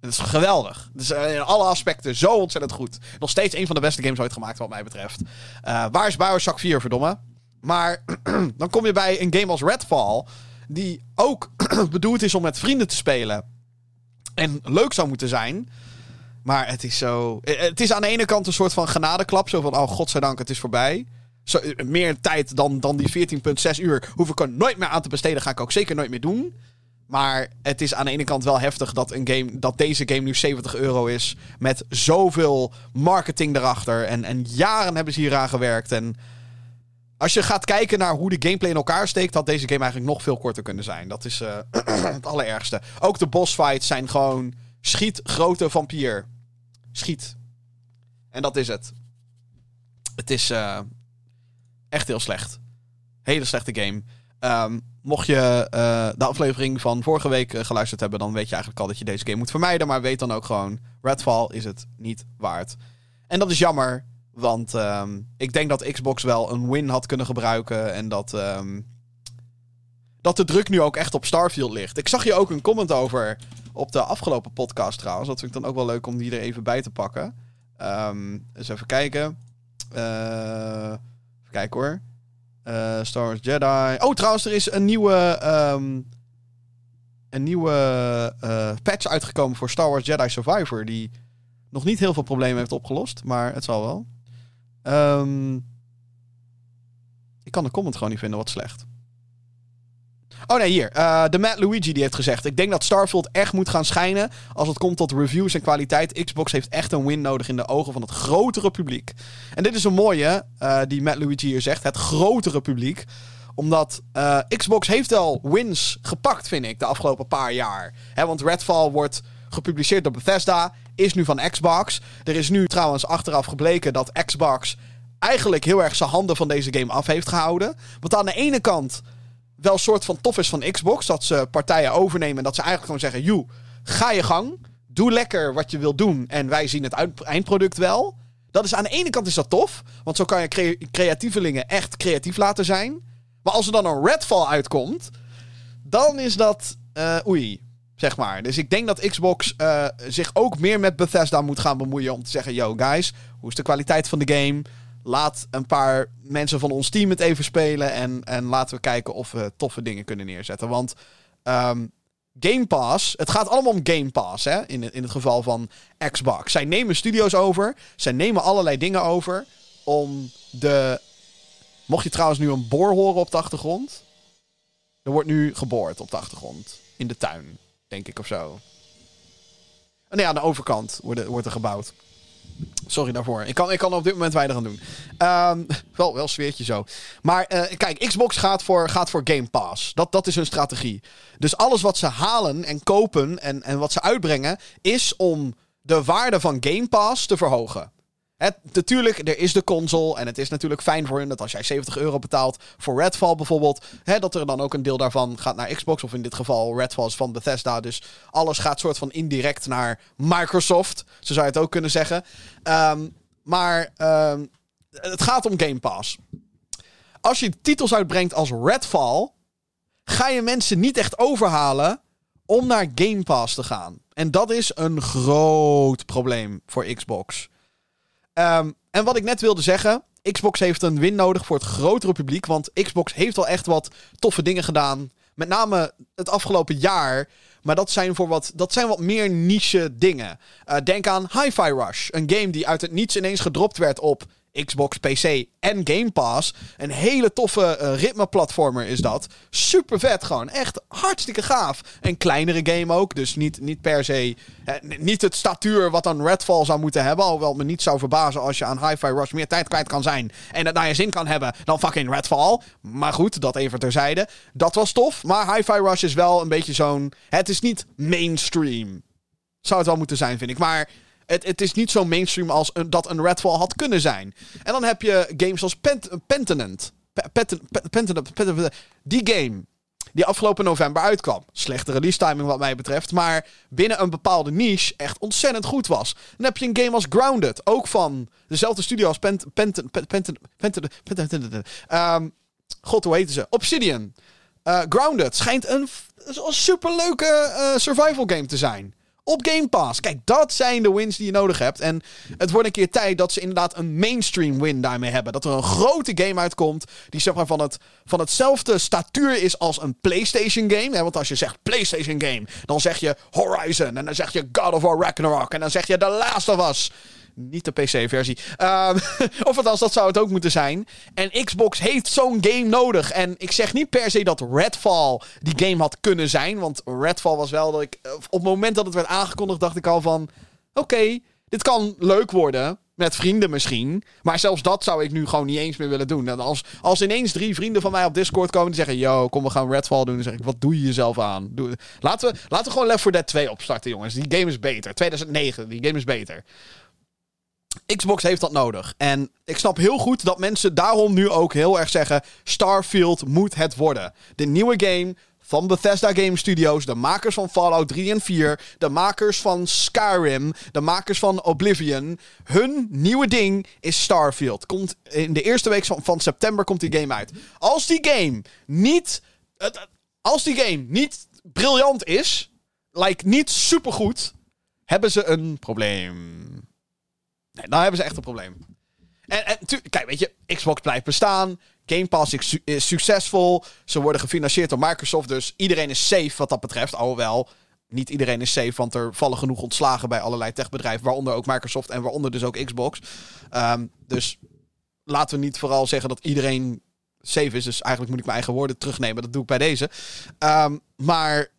Het is geweldig. Het is eh, in alle aspecten zo ontzettend goed. Nog steeds een van de beste games ooit gemaakt, wat mij betreft. Eh, waar is Bioshock 4, verdomme? Maar dan kom je bij een game als Redfall, die ook bedoeld is om met vrienden te spelen. En leuk zou moeten zijn. Maar het is zo. eh, Het is aan de ene kant een soort van genadeklap. Zo van: oh, godzijdank, het is voorbij. Zo, eh, meer tijd dan, dan die 14,6 uur hoef ik er nooit meer aan te besteden. Ga ik ook zeker nooit meer doen. Maar het is aan de ene kant wel heftig dat, een game, dat deze game nu 70 euro is. Met zoveel marketing erachter. En, en jaren hebben ze hier aan gewerkt. En als je gaat kijken naar hoe de gameplay in elkaar steekt, had deze game eigenlijk nog veel korter kunnen zijn. Dat is eh, het allerergste. Ook de boss fights zijn gewoon schiet grote vampier. Schiet. En dat is het. Het is eh, echt heel slecht. Hele slechte game. Ehm, mocht je eh, de aflevering van vorige week eh, geluisterd hebben, dan weet je eigenlijk al dat je deze game moet vermijden. Maar weet dan ook gewoon, Redfall is het niet waard. En dat is jammer, want ehm, ik denk dat Xbox wel een win had kunnen gebruiken. En dat, ehm, dat de druk nu ook echt op Starfield ligt. Ik zag hier ook een comment over op de afgelopen podcast trouwens. Dat vind ik dan ook wel leuk om die er even bij te pakken. Ehm eens even kijken. Eh, even kijken hoor. Eh, Star Wars Jedi. Oh, trouwens, er is een nieuwe, ehm, een nieuwe eh, patch uitgekomen voor Star Wars Jedi Survivor. Die nog niet heel veel problemen heeft opgelost, maar het zal wel. Ehm, ik kan de comment gewoon niet vinden, wat slecht. Oh nee, hier. Eh, de Matt Luigi die heeft gezegd... Ik denk dat Starfield echt moet gaan schijnen... als het komt tot reviews en kwaliteit. Xbox heeft echt een win nodig in de ogen van het grotere publiek. En dit is een mooie, eh, die Matt Luigi hier zegt. Het grotere publiek. Omdat eh, Xbox heeft wel wins gepakt, vind ik, de afgelopen paar jaar. Want Redfall wordt gepubliceerd door Bethesda. Is nu van Xbox. Er is nu trouwens achteraf gebleken dat Xbox... eigenlijk heel erg zijn handen van deze game af heeft gehouden. Want aan de ene kant wel een soort van tof is van Xbox. Dat ze partijen overnemen en dat ze eigenlijk gewoon zeggen... Joe, ga je gang. Doe lekker wat je wil doen. En wij zien het eindproduct wel. Dat is aan de ene kant is dat tof. Want zo kan je crea- creatievelingen echt creatief laten zijn. Maar als er dan een Redfall uitkomt... Dan is dat... eh, oei, zeg maar. Dus ik denk dat Xbox eh, zich ook meer met Bethesda moet gaan bemoeien... om te zeggen, yo guys, hoe is de kwaliteit van de game... Laat een paar mensen van ons team het even spelen. En, en laten we kijken of we toffe dingen kunnen neerzetten. Want ehm, Game Pass, het gaat allemaal om Game Pass hè, in, in het geval van Xbox. Zij nemen studio's over. Zij nemen allerlei dingen over om de Mocht je trouwens nu een boor horen op de achtergrond. Er wordt nu geboord op de achtergrond. In de tuin, denk ik of zo. En nee, aan de overkant wordt er gebouwd. Sorry daarvoor. Ik kan, ik kan op dit moment weinig aan doen. Um, wel, wel sfeertje zo. Maar uh, kijk, Xbox gaat voor, gaat voor Game Pass. Dat, dat is hun strategie. Dus alles wat ze halen en kopen en, en wat ze uitbrengen... is om de waarde van Game Pass te verhogen. Natuurlijk, er is de console. En het is natuurlijk fijn voor hun dat als jij 70 euro betaalt voor Redfall bijvoorbeeld. Hè, dat er dan ook een deel daarvan gaat naar Xbox. Of in dit geval Redfall is van Bethesda. Dus alles gaat soort van indirect naar Microsoft. Zo zou je het ook kunnen zeggen. Um, maar um, het gaat om Game Pass. Als je titels uitbrengt als Redfall. Ga je mensen niet echt overhalen om naar Game Pass te gaan. En dat is een groot probleem voor Xbox. Um, en wat ik net wilde zeggen. Xbox heeft een win nodig voor het grotere publiek. Want Xbox heeft al echt wat toffe dingen gedaan. Met name het afgelopen jaar. Maar dat zijn, voor wat, dat zijn wat meer niche dingen. Uh, denk aan Hi-Fi Rush. Een game die uit het niets ineens gedropt werd op Xbox, PC en Game Pass. Een hele toffe uh, ritme-platformer is dat. Super vet gewoon. Echt hartstikke gaaf. Een kleinere game ook. Dus niet, niet per se. Niet het statuur wat een Redfall zou moeten hebben. Alhoewel me niet zou verbazen als je aan Hi-Fi Rush meer tijd kwijt kan zijn. En het naar je zin kan hebben dan fucking Redfall. Maar goed, dat even terzijde. Dat was tof. Maar Hi-Fi Rush is wel een beetje zo'n. Het is niet mainstream. Zou het wel moeten zijn, vind ik. Maar het, het is niet zo mainstream als een, dat een Redfall had kunnen zijn. En dan heb je games als Pent. Die game. Die afgelopen november uitkwam. Slechte release timing wat mij betreft. Maar binnen een bepaalde niche echt ontzettend goed was. Dan heb je een game als Grounded. Ook van dezelfde studio als Pent... God, hoe heten ze? Obsidian. Uh, Grounded schijnt een, superleuke uh, survival game te zijn op Game Pass. Kijk, dat zijn de wins die je nodig hebt. En het wordt een keer tijd dat ze inderdaad een mainstream win daarmee hebben. Dat er een grote game uitkomt die zeg maar van, het, van hetzelfde statuur is als een PlayStation game. Want als je zegt PlayStation game, dan zeg je Horizon. En dan zeg je God of War Ragnarok. En dan zeg je The Last of Us. Niet de PC-versie. Um, of althans, dat zou het ook moeten zijn. En Xbox heeft zo'n game nodig. En ik zeg niet per se dat Redfall die game had kunnen zijn. Want Redfall was wel dat ik. Op het moment dat het werd aangekondigd, dacht ik al van. Oké, dit kan leuk worden. Met vrienden misschien. Maar zelfs dat zou ik nu gewoon niet eens meer willen doen. En als, als ineens drie vrienden van mij op Discord komen die zeggen: Yo, kom, we gaan Redfall doen. Dan zeg ik: Wat doe je jezelf aan? Laten, we, laten we gewoon Left 4 Dead 2 opstarten, jongens. Die game is beter. 2009, die game is beter. Xbox heeft dat nodig. En ik snap heel goed dat mensen daarom nu ook heel erg zeggen: Starfield moet het worden. De nieuwe game van Bethesda Game Studios, de makers van Fallout 3 en 4, de makers van Skyrim, de makers van Oblivion. Hun nieuwe ding is Starfield. Komt in de eerste week van, september komt die game uit. Als die game niet. Als die game niet briljant is, like niet supergoed, hebben ze een probleem. Nee, hebben ze echt een probleem. En, en kijk, weet je, Xbox blijft bestaan. Game Pass is, succesvol. Ze worden gefinancierd door Microsoft. Dus iedereen is safe wat dat betreft. Alhoewel, niet iedereen is safe. Want er vallen genoeg ontslagen bij allerlei techbedrijven. Waaronder ook Microsoft en waaronder dus ook Xbox. Um, dus laten we niet vooral zeggen dat iedereen safe is. Dus eigenlijk moet ik mijn eigen woorden terugnemen. Dat doe ik bij deze. Um, maar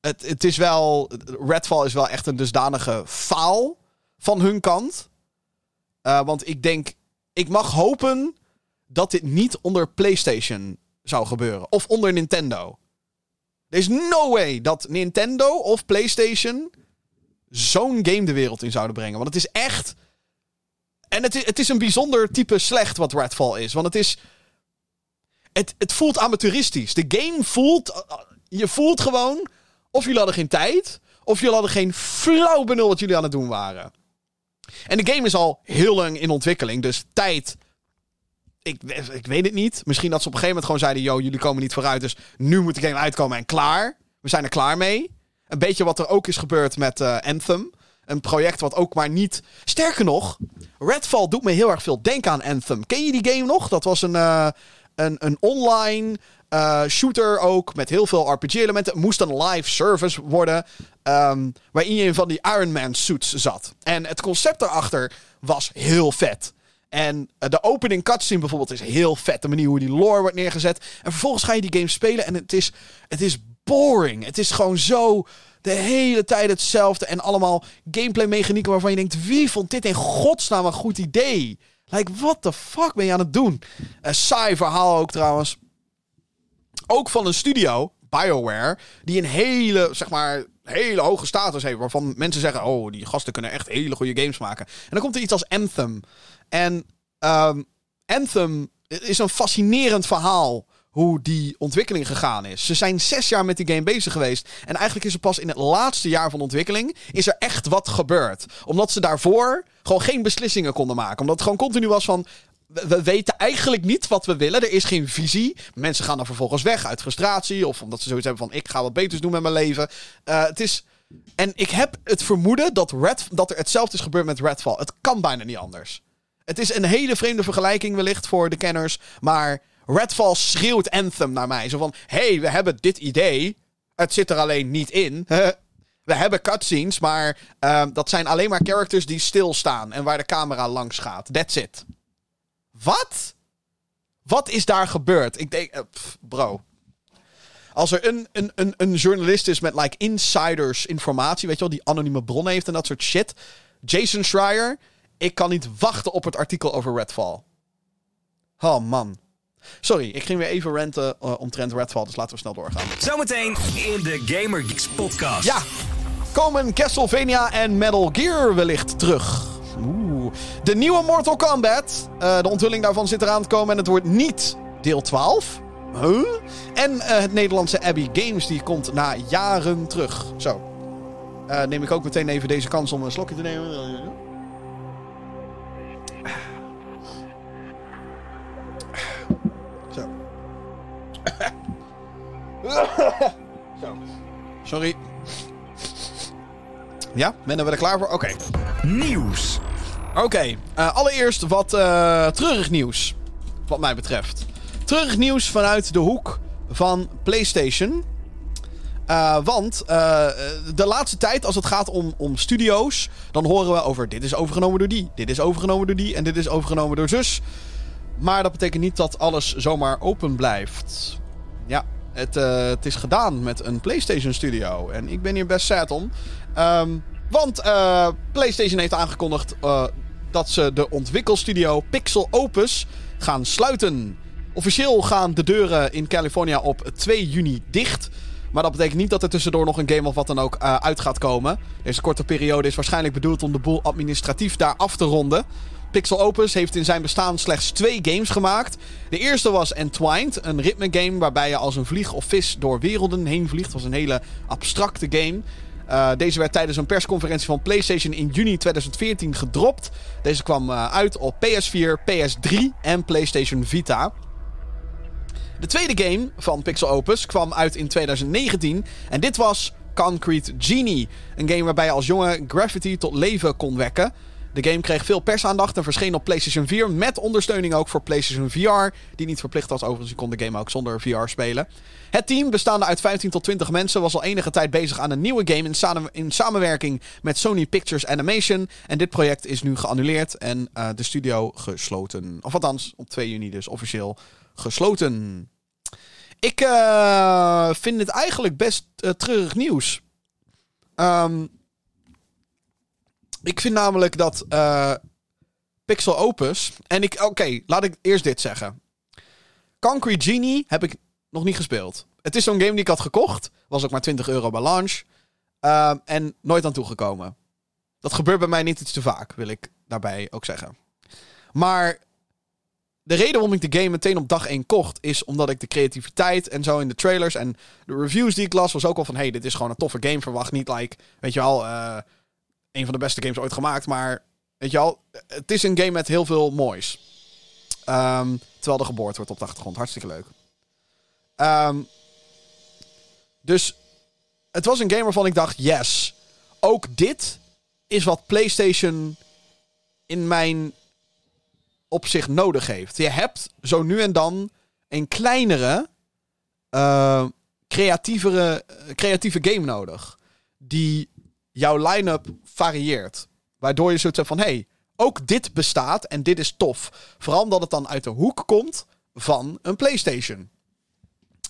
het, het is wel. Redfall is wel echt een dusdanige faal van hun kant. Uh, want ik denk, ik mag hopen dat dit niet onder PlayStation zou gebeuren. Of onder Nintendo. Er is no way dat Nintendo of PlayStation zo'n game de wereld in zouden brengen. Want het is echt. En het is, het is een bijzonder type slecht wat Redfall is. Want het is. Het, het voelt amateuristisch. De game voelt. Je voelt gewoon. Of jullie hadden geen tijd. Of jullie hadden geen flauw benul wat jullie aan het doen waren. En de game is al heel lang in ontwikkeling. Dus tijd. Ik, ik weet het niet. Misschien dat ze op een gegeven moment gewoon zeiden: Yo, jullie komen niet vooruit. Dus nu moet de game uitkomen en klaar. We zijn er klaar mee. Een beetje wat er ook is gebeurd met uh, Anthem. Een project wat ook maar niet. Sterker nog, Redfall doet me heel erg veel denken aan Anthem. Ken je die game nog? Dat was een, uh, een, een online uh, shooter ook. Met heel veel RPG-elementen. Moest een live service worden. Um, waarin je in van die Iron Man suits zat. En het concept daarachter was heel vet. En eh, de opening cutscene bijvoorbeeld is heel vet. De manier hoe die lore wordt neergezet. En vervolgens ga je die game spelen en het is, het is boring. Het is gewoon zo de hele tijd hetzelfde. En allemaal gameplay mechanieken waarvan je denkt... Wie vond dit in godsnaam een goed idee? Like, what the fuck ben je aan het doen? Een saai verhaal ook trouwens. Ook van een studio, BioWare, die een hele, zeg maar, hele hoge status heeft. Waarvan mensen zeggen, oh, die gasten kunnen echt hele goede games maken. En dan komt er iets als Anthem. En um, Anthem is een fascinerend verhaal hoe die ontwikkeling gegaan is. Ze zijn zes jaar met die game bezig geweest. En eigenlijk is er pas in het laatste jaar van ontwikkeling... is er echt wat gebeurd. Omdat ze daarvoor gewoon geen beslissingen konden maken. Omdat het gewoon continu was van... We weten eigenlijk niet wat we willen. Er is geen visie. Mensen gaan dan vervolgens weg uit frustratie. Of omdat ze zoiets hebben van... ik ga wat beters doen met mijn leven. Uh, het is... En ik heb het vermoeden dat, Red, dat er hetzelfde is gebeurd met Redfall. Het kan bijna niet anders. Het is een hele vreemde vergelijking wellicht voor de kenners. Maar Redfall schreeuwt Anthem naar mij. Zo van, hey, we hebben dit idee. Het zit er alleen niet in. we hebben cutscenes, maar uh, dat zijn alleen maar characters die stilstaan. En waar de camera langs gaat. That's it. Wat? Wat is daar gebeurd? Ik denk, pff, bro. Als er een, een, een, een journalist is met like insiders informatie, weet je wel, die anonieme bronnen heeft en dat soort shit. Jason Schreier, ik kan niet wachten op het artikel over Redfall. Oh man. Sorry, ik ging weer even renten uh, omtrent Redfall, dus laten we snel doorgaan. Zometeen in de Gamer Geeks podcast. Ja, komen Castlevania en Metal Gear wellicht terug. Oeh. De nieuwe Mortal Kombat. Uh, de onthulling daarvan zit eraan te komen en het wordt niet deel 12. Huh? En uh, het Nederlandse Abbey Games, die komt na jaren terug. Zo. Uh, neem ik ook meteen even deze kans om een slokje te nemen. Zo. Zo. Sorry. Ja, ben we er klaar voor? Oké. Nieuws. Oké, uh, allereerst wat uh, treurig nieuws. Wat mij betreft. Treurig nieuws vanuit de hoek van PlayStation. Uh, want de laatste tijd, als het gaat om, om studio's, dan horen we over dit is overgenomen door die, dit is overgenomen door die en dit is overgenomen door zus. Maar dat betekent niet dat alles zomaar open blijft. Ja, het, het is gedaan met een PlayStation Studio. En ik ben hier best sad om. Um, want uh, PlayStation heeft aangekondigd uh, dat ze de ontwikkelstudio Pixel Opus gaan sluiten. Officieel gaan de deuren in California op 2 juni dicht. Maar dat betekent niet dat er tussendoor nog een game of wat dan ook uit gaat komen. Deze korte periode is waarschijnlijk bedoeld om de boel administratief daar af te ronden. Pixel Opus heeft in zijn bestaan slechts twee games gemaakt. De eerste was Entwined, een ritme game waarbij je als een vlieg of vis door werelden heen vliegt. Het was een hele abstracte game. Uh, deze werd tijdens een persconferentie van PlayStation in juni 2014 gedropt. Deze kwam uh, uit op PS4, PS3 en PlayStation Vita. De tweede game van Pixel Opus kwam uit in 2019 en dit was Concrete Genie. Een game waarbij je als jongen graffiti tot leven kon wekken. De game kreeg veel persaandacht en verscheen op PlayStation 4 met ondersteuning ook voor PlayStation VR, die niet verplicht was. Overigens, je kon de game ook zonder VR spelen. Het team, bestaande uit 15 tot 20 mensen, was al enige tijd bezig aan een nieuwe game in, in samenwerking met Sony Pictures Animation. En dit project is nu geannuleerd en uh, de studio gesloten. Of althans, op 2 juni dus officieel gesloten. Ik uh, vind het eigenlijk best uh, treurig nieuws. Um, ik vind namelijk dat uh, Pixel Opus. En ik. Oké, laat ik eerst dit zeggen. Concrete Genie heb ik nog niet gespeeld. Het is zo'n game die ik had gekocht. Was ook maar 20 euro bij launch. Uh, en nooit aan toegekomen. Dat gebeurt bij mij niet iets te vaak, wil ik daarbij ook zeggen. Maar de reden waarom ik de game meteen op dag 1 kocht, is omdat ik de creativiteit en zo in de trailers en de reviews die ik las, was ook al van: hey, dit is gewoon een toffe game. Verwacht niet, like, weet je wel, uh, een van de beste games ooit gemaakt. Maar weet je al, het is een game met heel veel moois. Um, terwijl er geboord wordt op de achtergrond. Hartstikke leuk. Um, dus het was een game waarvan ik dacht: yes, ook dit is wat PlayStation in mijn opzicht nodig heeft. Je hebt zo nu en dan een kleinere, uh, creatievere, creatieve game nodig. Die jouw line-up varieert. Waardoor je zoiets hebt van: hey, ook dit bestaat en dit is tof. Vooral omdat het dan uit de hoek komt van een PlayStation.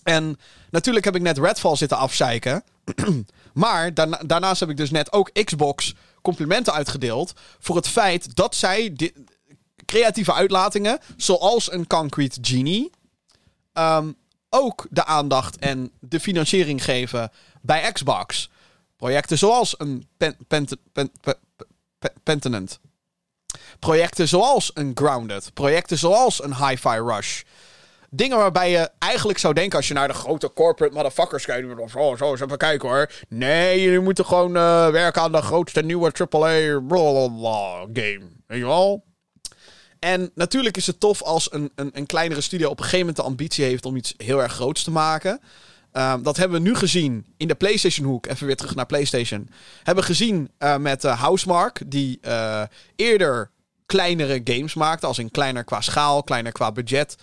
En natuurlijk heb ik net Redfall zitten afzeiken. maar daarna, daarnaast heb ik dus net ook Xbox complimenten uitgedeeld. voor het feit dat zij creatieve uitlatingen, zoals een Concrete Genie. Um, ook de aandacht en de financiering geven bij Xbox. Projecten zoals een pen. Projecten zoals een Grounded. Projecten zoals een Hi-Fi Rush. Dingen waarbij je eigenlijk zou denken als je naar de grote corporate motherfuckers kijkt. Of zo, zo eens even kijken hoor. Nee, jullie moeten gewoon uh, werken aan de grootste nieuwe AAA blablabla game. Weet wel? En natuurlijk is het tof als een, een, een, kleinere studio op een gegeven moment de ambitie heeft om iets heel erg groots te maken. Um, dat hebben we nu gezien in de PlayStation hoek. Even weer terug naar PlayStation. Hebben we gezien uh, met uh, Housemark, die uh, eerder kleinere games maakte. Als in kleiner qua schaal, kleiner qua budget.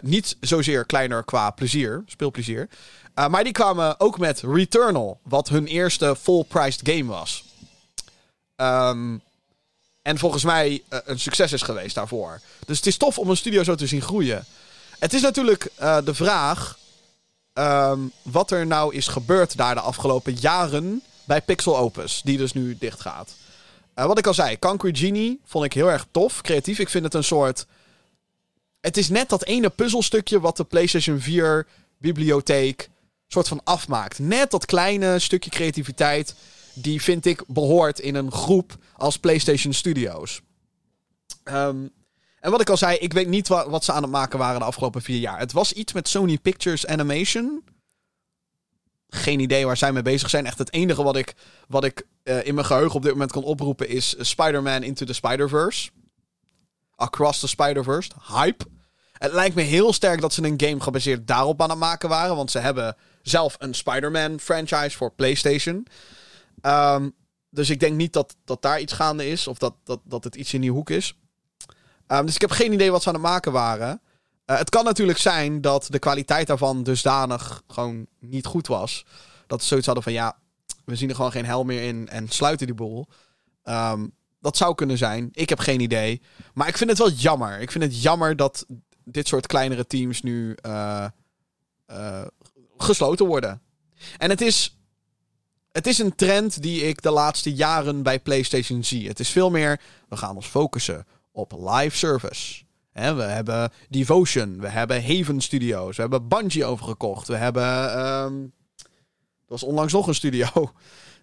niet zozeer kleiner qua plezier, speelplezier. maar die kwamen ook met Returnal, wat hun eerste full-priced game was. Um, en volgens mij een succes is geweest daarvoor. Dus het is tof om een studio zo te zien groeien. Het is natuurlijk de vraag um, wat er nou is gebeurd daar de afgelopen jaren bij Pixel Opus, die dus nu dicht gaat. Uh, wat ik al zei, Concrete Genie vond ik heel erg tof, creatief. Ik vind het een soort. Het is net dat ene puzzelstukje wat de PlayStation 4 bibliotheek soort van afmaakt. Net dat kleine stukje creativiteit die vind ik behoort in een groep als PlayStation Studios. Um, en wat ik al zei, ik weet niet wat, ze aan het maken waren de afgelopen vier jaar. Het was iets met Sony Pictures Animation. Geen idee waar zij mee bezig zijn. Echt het enige wat ik, wat ik uh, in mijn geheugen op dit moment kan oproepen is Spider-Man Into the Spider-Verse. Across the Spider-Verse. Hype. Het lijkt me heel sterk dat ze een game gebaseerd daarop aan het maken waren. Want ze hebben zelf een Spider-Man franchise voor PlayStation. Um, dus ik denk niet dat, dat daar iets gaande is. Of dat, dat, dat het iets in die hoek is. Um, dus ik heb geen idee wat ze aan het maken waren. Uh, het kan natuurlijk zijn dat de kwaliteit daarvan dusdanig gewoon niet goed was. Dat ze zoiets hadden van ja, we zien er gewoon geen hel meer in en sluiten die boel. Um, dat zou kunnen zijn. Ik heb geen idee. Maar ik vind het wel jammer. Ik vind het jammer dat dit soort kleinere teams nu uh, uh, gesloten worden. En het is het is een trend die ik de laatste jaren bij PlayStation zie. Het is veel meer, we gaan ons focussen op live service. we hebben Devotion, we hebben Haven Studios, we hebben Bungie overgekocht. We hebben, um, er was onlangs nog een studio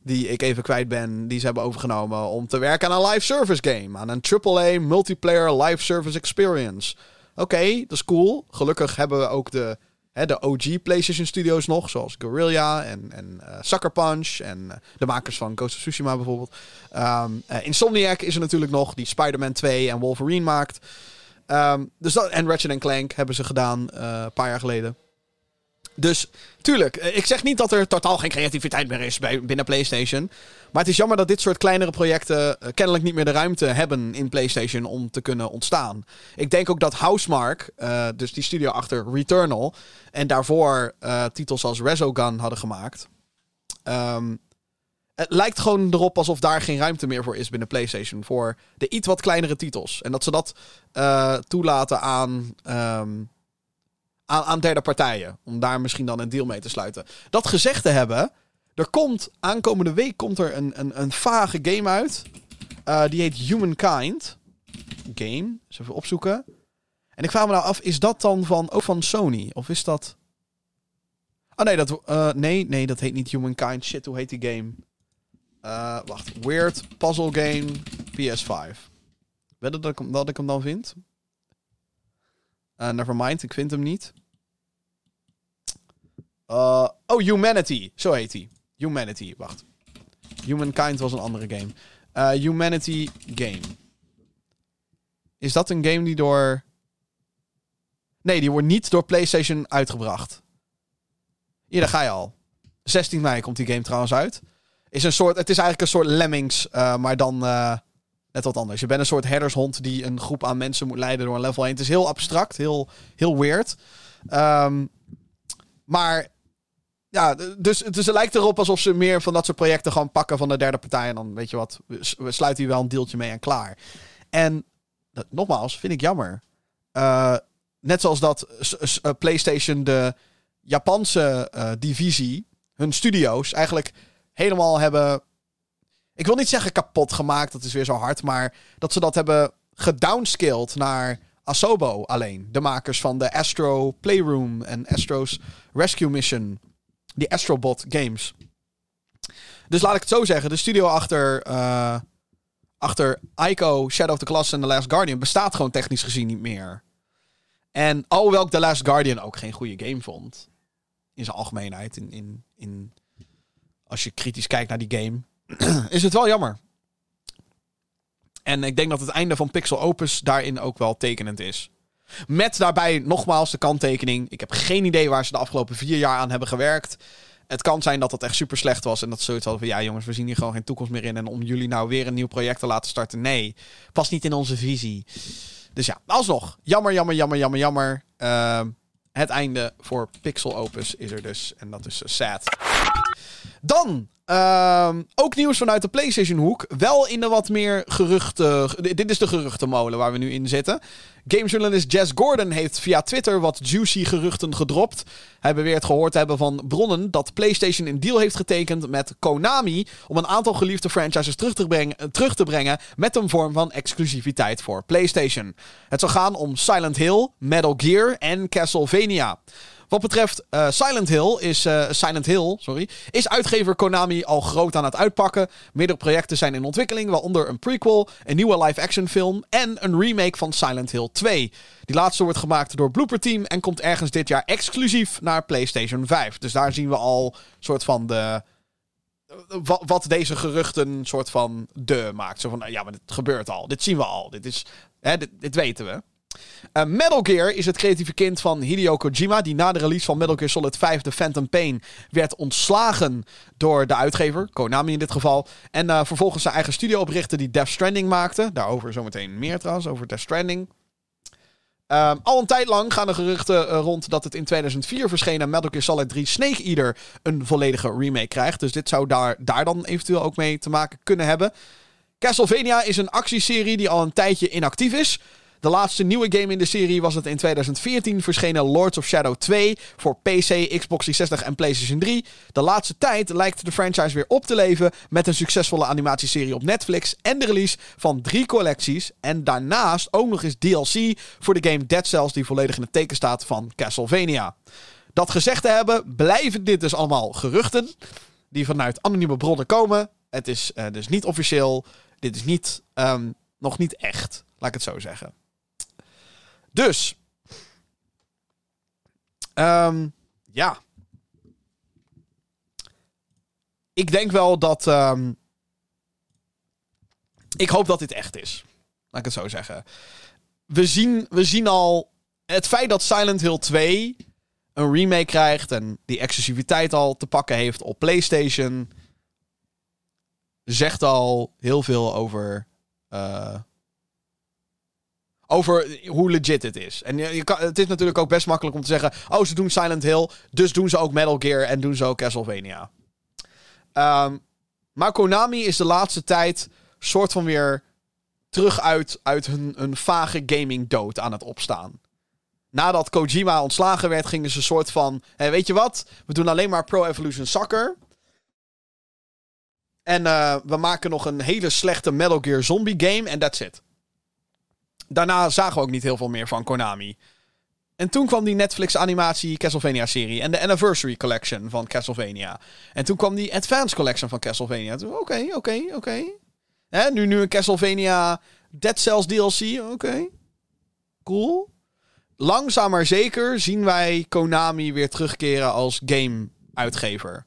die ik even kwijt ben, die ze hebben overgenomen om te werken aan een live service game. Aan een AAA multiplayer live service experience. Oké, dat is cool. Gelukkig hebben we ook de de OG PlayStation Studios nog, zoals Guerrilla en, en uh, Sucker Punch en eh, de makers van Ghost of Tsushima bijvoorbeeld. Um, uh, Insomniac is er natuurlijk nog, die Spider-Man 2 en Wolverine maakt. Um, dus dat, en Ratchet Clank hebben ze gedaan een paar jaar geleden. Dus tuurlijk, ik zeg niet dat er totaal geen creativiteit meer is binnen PlayStation. Maar het is jammer dat dit soort kleinere projecten uh, kennelijk niet meer de ruimte hebben in PlayStation om te kunnen ontstaan. Ik denk ook dat Housemark, uh, dus die studio achter Returnal, en daarvoor titels als Resogun hadden gemaakt. Um, het lijkt gewoon erop alsof daar geen ruimte meer voor is binnen PlayStation. Voor de iets wat kleinere titels. En dat ze dat toelaten aan. Um, aan, aan derde partijen. Om daar misschien dan een deal mee te sluiten. Dat gezegd te hebben, er komt aankomende week komt er een, een, een vage game uit. Uh, die heet Humankind. Game. Eens even opzoeken. En ik vraag me nou af, is dat dan van, ook van Sony? Of is dat... Oh nee, dat, uh, nee, nee, dat heet niet Humankind. Shit, hoe heet die game? Uh, wacht. Weird Puzzle Game PS5. Weet dat ik, dat ik hem dan vind? Uh, nevermind, ik vind hem niet. Uh, oh, Humanity. Zo heet hij. Humanity, wacht. Humankind was een andere game. Uh, Humanity Game. Is dat een game die door... Nee, die wordt niet door PlayStation uitgebracht. Hier, daar ga je al. 16 mei komt die game trouwens uit. Is een soort, het is eigenlijk een soort Lemmings, maar dan net wat anders. Je bent een soort herdershond die een groep aan mensen moet leiden door een level 1. Het is heel abstract, heel, heel weird. Um, maar ja, dus, dus het lijkt erop alsof ze meer van dat soort projecten gewoon pakken van de derde partij. En dan weet je wat, we sluiten hier wel een deeltje mee en klaar. En nogmaals, vind ik jammer. Uh, net zoals dat uh, PlayStation de Japanse uh, divisie, hun studio's, eigenlijk helemaal hebben. Ik wil niet zeggen kapot gemaakt, dat is weer zo hard, maar dat ze dat hebben gedownscaled naar Asobo alleen. De makers van de Astro Playroom en Astro's Rescue Mission. Die Astrobot games. Dus laat ik het zo zeggen. De studio achter, uh, achter Ico, Shadow of the Colossus en The Last Guardian bestaat gewoon technisch gezien niet meer. En alhoewel ik The Last Guardian ook geen goede game vond. In zijn algemeenheid. In, in, in, als je kritisch kijkt naar die game. is het wel jammer. En ik denk dat het einde van Pixel Opus daarin ook wel tekenend is. Met daarbij nogmaals de kanttekening. Ik heb geen idee waar ze de afgelopen vier jaar aan hebben gewerkt. Het kan zijn dat het echt super slecht was. En dat ze zoiets hadden van ja jongens, we zien hier gewoon geen toekomst meer in. En om jullie nou weer een nieuw project te laten starten. Nee, past niet in onze visie. Dus ja, alsnog. Jammer, jammer, jammer, jammer, jammer. Uh, het einde voor Pixel Opus is er dus. En dat is uh, sad. Dan uh, ook nieuws vanuit de PlayStation hoek. Wel in de wat meer geruchten. Dit is de geruchtenmolen waar we nu in zitten. Gamejournalist Jess Gordon heeft via Twitter wat juicy geruchten gedropt. Hij beweert gehoord te hebben van bronnen dat PlayStation een deal heeft getekend met Konami om een aantal geliefde franchises terug te, brengen, terug te brengen met een vorm van exclusiviteit voor PlayStation. Het zal gaan om Silent Hill, Metal Gear en Castlevania. Wat betreft uh, Silent Hill is uh, Silent Hill, sorry, is uitgever Konami al groot aan het uitpakken. Meerdere projecten zijn in ontwikkeling, waaronder een prequel, een nieuwe live-action film en een remake van Silent Hill 2. Die laatste wordt gemaakt door Blooper Team en komt ergens dit jaar exclusief naar PlayStation 5. Dus daar zien we al soort van de wat, deze geruchten soort van de maakt. Zo van, ja, maar dit gebeurt al. Dit zien we al. Dit is, hè, dit weten we. Uh, Metal Gear is het creatieve kind van Hideo Kojima, die na de release van Metal Gear Solid 5 The Phantom Pain werd ontslagen door de uitgever, Konami in dit geval, en uh, vervolgens zijn eigen studio oprichtte die Death Stranding maakte. Daarover zometeen meer trouwens, over Death Stranding. Uh, al een tijd lang gaan de geruchten uh, rond dat het in 2004 verschenen Metal Gear Solid 3 Snake Eater een volledige remake krijgt. Dus dit zou daar, daar dan eventueel ook mee te maken kunnen hebben. Castlevania is een actieserie die al een tijdje inactief is. De laatste nieuwe game in de serie was het in 2014 verschenen Lords of Shadow 2 voor PC, Xbox 360 en PlayStation 3. De laatste tijd lijkt de franchise weer op te leven met een succesvolle animatieserie op Netflix en de release van drie collecties. En daarnaast ook nog eens DLC voor de game Dead Cells die volledig in het teken staat van Castlevania. Dat gezegd te hebben, blijven dit dus allemaal geruchten die vanuit anonieme bronnen komen. Het is uh, dus niet officieel. Dit is niet, um, nog niet echt, laat ik het zo zeggen. Dus. Um, ja. Ik denk wel dat. Um, ik hoop dat dit echt is. Laat ik het zo zeggen. We zien, we zien al. Het feit dat Silent Hill 2 een remake krijgt en die exclusiviteit al te pakken heeft op PlayStation. zegt al heel veel over. Uh, over hoe legit het is. En je, kan, het is natuurlijk ook best makkelijk om te zeggen: oh, ze doen Silent Hill, dus doen ze ook Metal Gear en doen ze ook Castlevania. Um, maar Konami is de laatste tijd soort van weer terug uit, uit hun, hun vage gaming dood aan het opstaan. Nadat Kojima ontslagen werd, gingen ze een soort van: weet je wat? We doen alleen maar Pro Evolution Soccer. En uh, we maken nog een hele slechte Metal Gear Zombie game en that's it daarna zagen we ook niet heel veel meer van Konami. En toen kwam die Netflix-animatie Castlevania-serie. En de Anniversary Collection van Castlevania. En toen kwam die Advance Collection van Castlevania. Oké, oké, oké. Nu, nu een Castlevania Dead Cells DLC. Oké. Cool. Langzaam maar zeker zien wij Konami weer terugkeren als game-uitgever.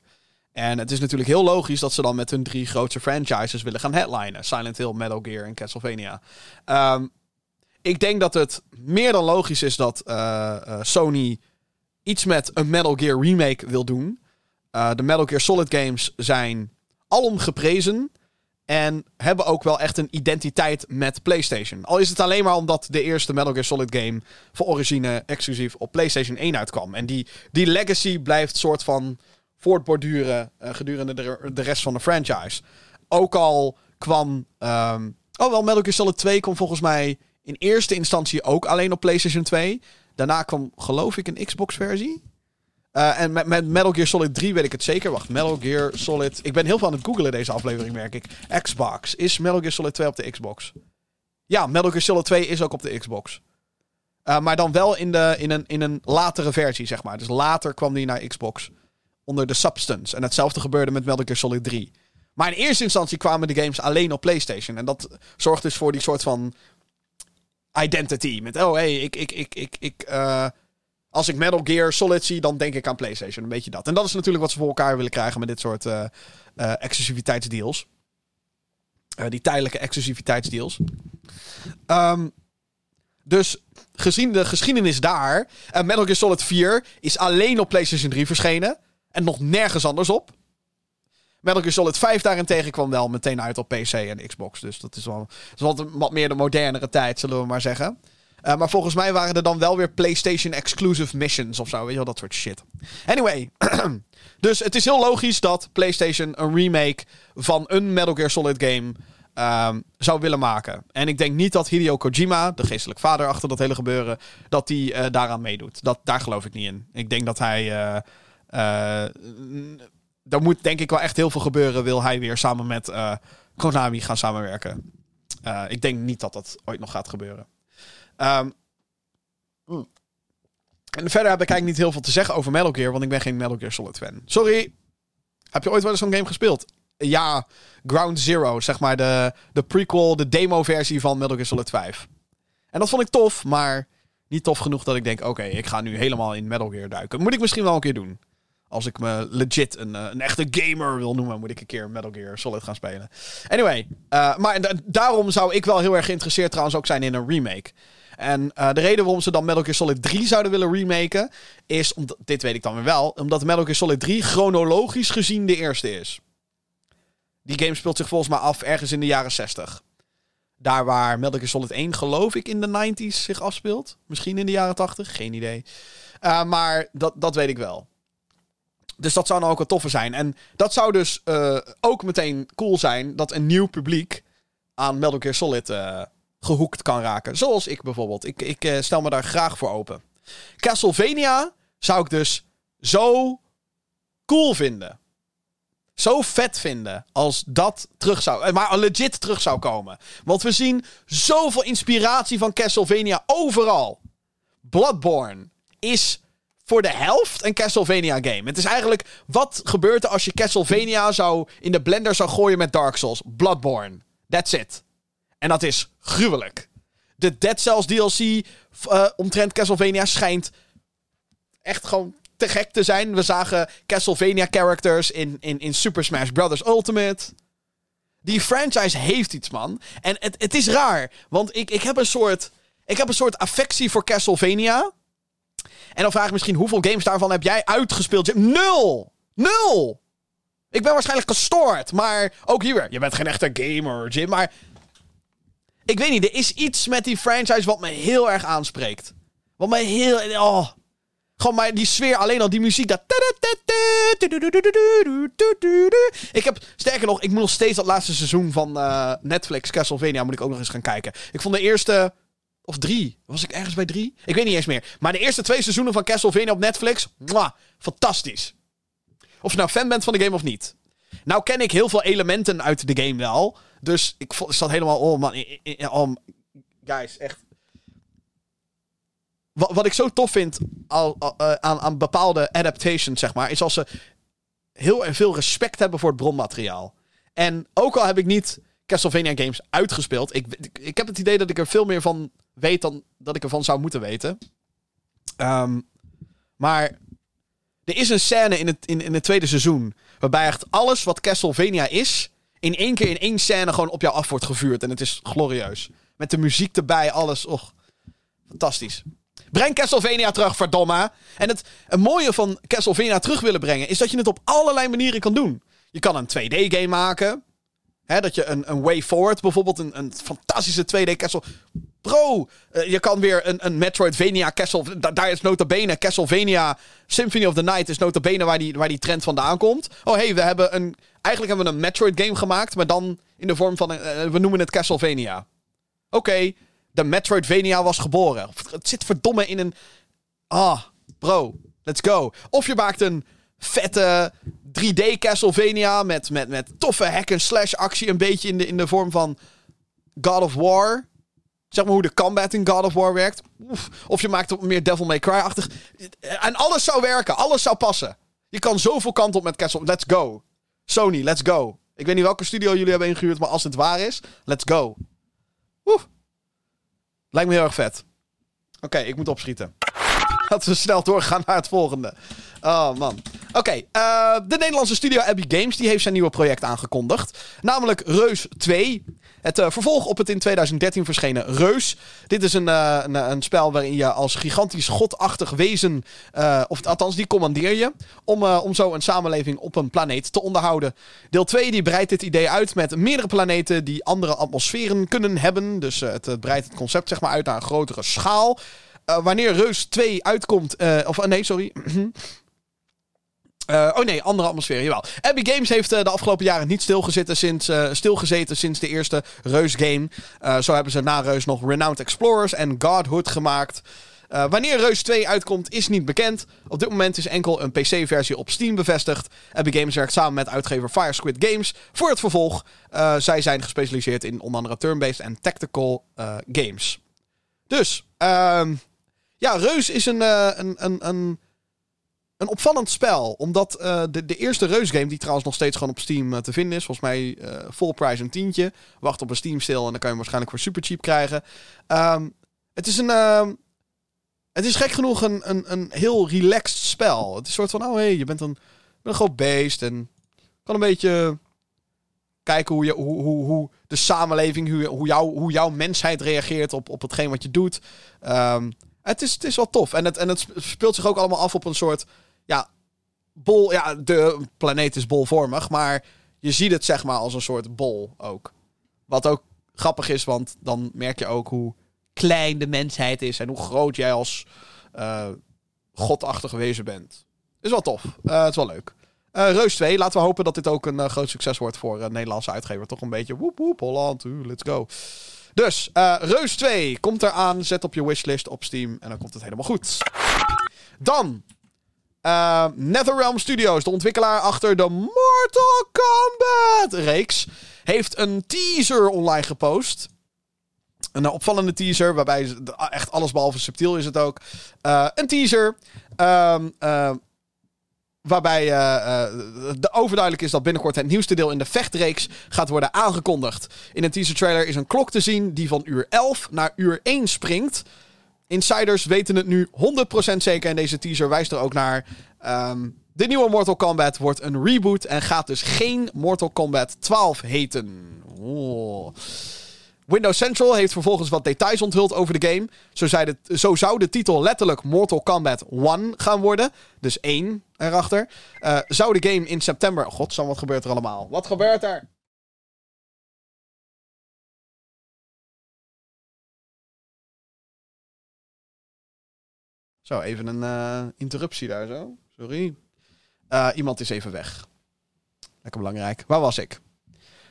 En het is natuurlijk heel logisch dat ze dan met hun drie grootste franchises willen gaan headlinen. Silent Hill, Metal Gear en Castlevania. Um, ik denk dat het meer dan logisch is dat uh, uh, Sony iets met een Metal Gear remake wil doen. Uh, de Metal Gear Solid games zijn alom geprezen. En hebben ook wel echt een identiteit met PlayStation. Al is het alleen maar omdat de eerste Metal Gear Solid game voor origine exclusief op PlayStation 1 uitkwam. En die, die legacy blijft soort van voortborduren gedurende de, de rest van de franchise. Ook al kwam um, Oh, wel, Metal Gear Solid 2 kwam volgens mij in eerste instantie ook alleen op PlayStation 2. Daarna kwam, geloof ik, een Xbox-versie. Uh, en met, met, Metal Gear Solid 3 weet ik het zeker. Wacht, Metal Gear Solid... Ik ben heel veel aan het googelen deze aflevering, merk ik. Xbox. Is Metal Gear Solid 2 op de Xbox? Ja, Metal Gear Solid 2 is ook op de Xbox. Uh, maar dan wel in, de, in, een, in een latere versie, zeg maar. Dus later kwam die naar Xbox. Onder de Substance. En hetzelfde gebeurde met Metal Gear Solid 3. Maar in eerste instantie kwamen de games alleen op PlayStation. En dat zorgt dus voor die soort van identity. Met, oh hey, ik, ik, ik, ik, ik, uh, als ik Metal Gear Solid zie, dan denk ik aan PlayStation. Een beetje dat. En dat is natuurlijk wat ze voor elkaar willen krijgen met dit soort uh, uh, exclusiviteitsdeals. die tijdelijke exclusiviteitsdeals. Um, dus gezien de geschiedenis daar. Metal Gear Solid 4 is alleen op PlayStation 3 verschenen. En nog nergens anders op. Metal Gear Solid 5 daarentegen kwam wel meteen uit op PC en Xbox. Dus dat is wel, wat, wat meer de modernere tijd, zullen we maar zeggen. Uh, maar volgens mij waren er dan wel weer PlayStation exclusive missions of zo. Weet je wel, dat soort shit. Anyway. dus het is heel logisch dat PlayStation een remake van een Metal Gear Solid game um, zou willen maken. En ik denk niet dat Hideo Kojima, de geestelijk vader achter dat hele gebeuren, dat hij uh, daaraan meedoet. Dat, daar geloof ik niet in. Ik denk dat hij. Uh, er moet denk ik wel echt heel veel gebeuren. Wil hij weer samen met Konami gaan samenwerken? ik denk niet dat dat ooit nog gaat gebeuren. Um, en verder heb ik eigenlijk niet heel veel te zeggen over Metal Gear, want ik ben geen Metal Gear Solid fan. Sorry. Heb je ooit wel eens zo'n game gespeeld? Ja, Ground Zero, zeg maar de, de prequel, de demo-versie van Metal Gear Solid 5. En dat vond ik tof, maar niet tof genoeg dat ik denk: oké, ik ga nu helemaal in Metal Gear duiken. Moet ik misschien wel een keer doen. Als ik me legit een, eh, een echte gamer wil noemen, moet ik een keer Metal Gear Solid gaan spelen. Anyway, uh, maar daarom zou ik wel heel erg geïnteresseerd trouwens ook zijn in een remake. En uh, de reden waarom ze dan Metal Gear Solid 3 zouden willen remaken, is, omdat, dit weet ik dan weer wel, omdat Metal Gear Solid 3 chronologisch gezien de eerste is. Die game speelt zich volgens mij af ergens in de jaren 60. Daar waar Metal Gear Solid 1 geloof ik in de 90s zich afspeelt. Misschien in de jaren 80, geen idee. Maar dat, dat weet ik wel. Dus dat zou nou ook wat toffer zijn. En dat zou dus uh, ook meteen cool zijn dat een nieuw publiek aan Metal Gear Solid uh, gehoekt kan raken. Zoals ik bijvoorbeeld. Ik, ik stel me daar graag voor open. Castlevania zou ik dus zo cool vinden zo vet vinden als dat terug zou... Eh, maar legit terug zou komen. Want we zien zoveel inspiratie van Castlevania overal. Bloodborne is voor de helft een Castlevania game. Het is eigenlijk... Wat gebeurt er als je Castlevania zou in de blender zou gooien met Dark Souls? Bloodborne. That's it. En dat is gruwelijk. De Dead Cells DLC uh, omtrent Castlevania schijnt echt gewoon te gek te zijn. We zagen Castlevania characters in, in, in Super Smash Bros. Ultimate. Die franchise heeft iets, man. En het, het is raar. Want ik, ik, heb een soort, ik heb een soort affectie voor Castlevania. En dan vraag ik misschien hoeveel games daarvan heb jij uitgespeeld? Nul! Nul! Ik ben waarschijnlijk gestoord. Maar ook hier weer. Je bent geen echte gamer, Jim. Maar ik weet niet. Er is iets met die franchise wat me heel erg aanspreekt. Wat me heel... Oh. Gewoon maar die sfeer, alleen al die muziek. Dat... Ik heb, sterker nog, ik moet nog steeds dat laatste seizoen van uh, Netflix, Castlevania, moet ik ook nog eens gaan kijken. Ik vond de eerste, of drie, was ik ergens bij drie? Ik weet niet eens meer. Maar de eerste twee seizoenen van Castlevania op Netflix, mwah, fantastisch. Of je nou fan bent van de game of niet. Nou ken ik heel veel elementen uit de game wel. Dus ik zat helemaal, oh man, oh, guys, echt wat, wat ik zo tof vind al, uh, aan, aan bepaalde adaptations, zeg maar, is als ze heel en veel respect hebben voor het bronmateriaal. En ook al heb ik niet Castlevania games uitgespeeld, ik, ik, heb het idee dat ik er veel meer van weet dan dat ik ervan zou moeten weten. Um, maar er is een scène in het, in, in het tweede seizoen waarbij echt alles wat Castlevania is, in één keer in één scène gewoon op jou af wordt gevuurd. En het is glorieus. Met de muziek erbij, alles. Och, fantastisch. Breng Castlevania terug, verdomme. En het, het mooie van Castlevania terug willen brengen... is dat je het op allerlei manieren kan doen. Je kan een 2D-game maken. Hè, dat je een, een Way Forward bijvoorbeeld... een, een fantastische 2D Castle... Bro, uh, je kan weer een, een Metroidvania Castle... daar is nota bene Castlevania Symphony of the Night... is nota bene waar die, waar die trend vandaan komt. Oh, hey, we hebben een... Eigenlijk hebben we een Metroid game gemaakt... maar dan in de vorm van, eh, we noemen het Castlevania. Oké, de Metroidvania was geboren. Het zit verdomme in een, ah, bro, let's go. Of je maakt een vette 3D Castlevania met, met, met toffe hack-and-slash actie, een beetje in de, in de vorm van God of War. Zeg maar hoe de combat in God of War werkt. Of je maakt het meer Devil May Cry-achtig. En alles zou werken. Alles zou passen. Je kan zoveel kant op met Castle. Let's go. Sony, let's go. Ik weet niet welke studio jullie hebben ingehuurd, maar als het waar is, let's go. Oef. Lijkt me heel erg vet. Oké, ik moet opschieten. Laten we snel doorgaan naar het volgende. Oh man. Oké, eh, de Nederlandse studio Abby Games die heeft zijn nieuwe project aangekondigd. Namelijk Reus 2. Het uh, vervolg op het in 2013 verschenen Reus. Dit is een, uh, een, een, spel waarin je als gigantisch godachtig wezen, of althans die commandeer je, om, om zo een samenleving op een planeet te onderhouden. Deel 2 die breidt dit idee uit met meerdere planeten die andere atmosferen kunnen hebben. Dus het breidt het concept zeg maar uit naar een grotere schaal. Wanneer Reus 2 uitkomt, of nee, sorry. Uh, oh nee, andere atmosfeer, jawel. Abby Games heeft de afgelopen jaren niet stilgezeten sinds, stilgezeten sinds de eerste Reus game. zo hebben ze na Reus nog Renowned Explorers en Godhood gemaakt. wanneer Reus 2 uitkomt is niet bekend. Op dit moment is enkel een PC-versie op Steam bevestigd. Abby Games werkt samen met uitgever Fire Squid Games voor het vervolg. zij zijn gespecialiseerd in onder andere turn-based en tactical games. Dus, ehm, ja, Reus is een, een, een, een een opvallend spel. Omdat uh, de, de eerste Reus-game, die trouwens nog steeds gewoon op Steam uh, te vinden is. Volgens mij full price een tientje. Wacht op een Steam sale en dan kan je hem waarschijnlijk voor super cheap krijgen. Um, het is een... Uh, het is gek genoeg een, een, een heel relaxed spel. Het is een soort van, oh hé, hey, je bent een, een groot beest. En kan een beetje kijken hoe, je, hoe, hoe, hoe de samenleving, hoe, hoe, jou, hoe jouw mensheid reageert op, op hetgeen wat je doet. Um, het, is, het is wel tof. En het, en het speelt zich ook allemaal af op een soort ja, bol, ja, de planeet is bolvormig, maar je ziet het zeg maar als een soort bol ook. Wat ook grappig is, want dan merk je ook hoe klein de mensheid is en hoe groot jij als uh, godachtig wezen bent. Is wel tof. Uh, het is wel leuk. Uh, Reus 2, laten we hopen dat dit ook een groot succes wordt voor Nederlandse uitgever. Toch een beetje woep woep, Holland, let's go. Dus, Reus 2 komt eraan. Zet op je wishlist op Steam en dan komt het helemaal goed. Dan uh, NetherRealm Studios, de ontwikkelaar achter de Mortal Kombat-reeks, heeft een teaser online gepost. Een opvallende teaser, waarbij echt alles behalve subtiel is het ook. Uh, een teaser. Uh, waarbij uh, de overduidelijk is dat binnenkort het nieuwste deel in de vechtreeks gaat worden aangekondigd. In een teaser trailer is een klok te zien die van uur 11 naar uur 1 springt. Insiders weten het nu 100% zeker. En deze teaser wijst er ook naar. Um, de nieuwe Mortal Kombat wordt een reboot. En gaat dus geen Mortal Kombat 12 heten. Oh. Windows Central heeft vervolgens wat details onthuld over de game. Zo, zei zo zou de titel letterlijk Mortal Kombat 1 gaan worden. Dus 1 erachter. Uh, zou de game in september. God, wat gebeurt er allemaal? Wat gebeurt er? Zo, even een uh, interruptie daar zo. Sorry. Uh, iemand is even weg. Lekker belangrijk. Waar was ik?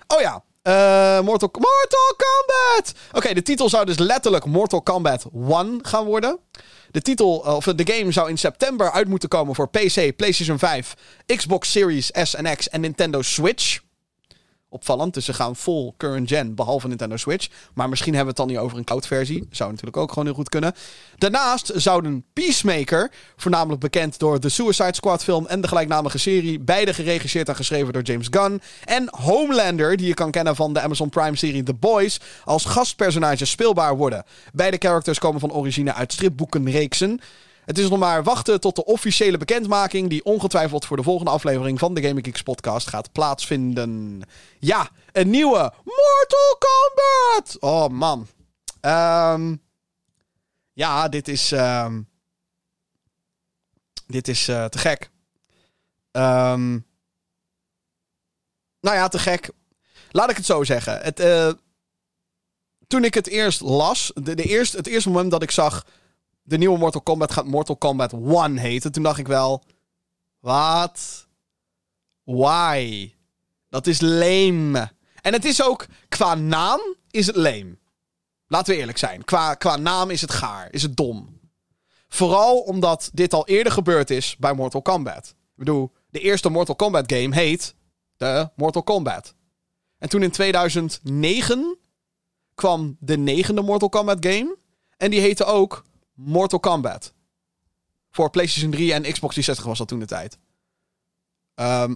Oh ja. Uh, Mortal, Mortal Kombat! Oké, de titel zou dus letterlijk Mortal Kombat 1 gaan worden. De titel, of de game zou in september uit moeten komen voor PC, PlayStation 5, Xbox Series S en X en Nintendo Switch opvallend. Dus ze gaan vol current gen, behalve Nintendo Switch. Maar misschien hebben we het dan niet over een cloud versie. Zou natuurlijk ook gewoon heel goed kunnen. Daarnaast zouden Peacemaker, voornamelijk bekend door de Suicide Squad film en de gelijknamige serie, beide geregisseerd en geschreven door James Gunn. En Homelander, die je kan kennen van de Amazon Prime serie The Boys, als gastpersonage speelbaar worden. Beide characters komen van origine uit stripboekenreeksen. Het is nog maar wachten tot de officiële bekendmaking, die ongetwijfeld voor de volgende aflevering van de Gaming Geeks podcast gaat plaatsvinden. Ja, een nieuwe Mortal Kombat! Oh man. Um, ja, dit is. Um, dit is uh, te gek. Um, nou ja, te gek. Laat ik het zo zeggen. Het, uh, toen ik het eerst las, de, de eerste, het eerste moment dat ik zag de nieuwe Mortal Kombat gaat Mortal Kombat 1 heten. Toen dacht ik wel, wat? Why? Dat is lame. En het is ook, qua naam is het leem. Laten we eerlijk zijn. Qua, qua naam is het gaar, is het dom. Vooral omdat dit al eerder gebeurd is bij Mortal Kombat. Ik bedoel, de eerste Mortal Kombat game heet de Mortal Kombat. En toen in 2009 kwam de negende Mortal Kombat game. En die heette ook Mortal Kombat. Voor PlayStation 3 en Xbox 360 was dat toen de tijd. Ehm,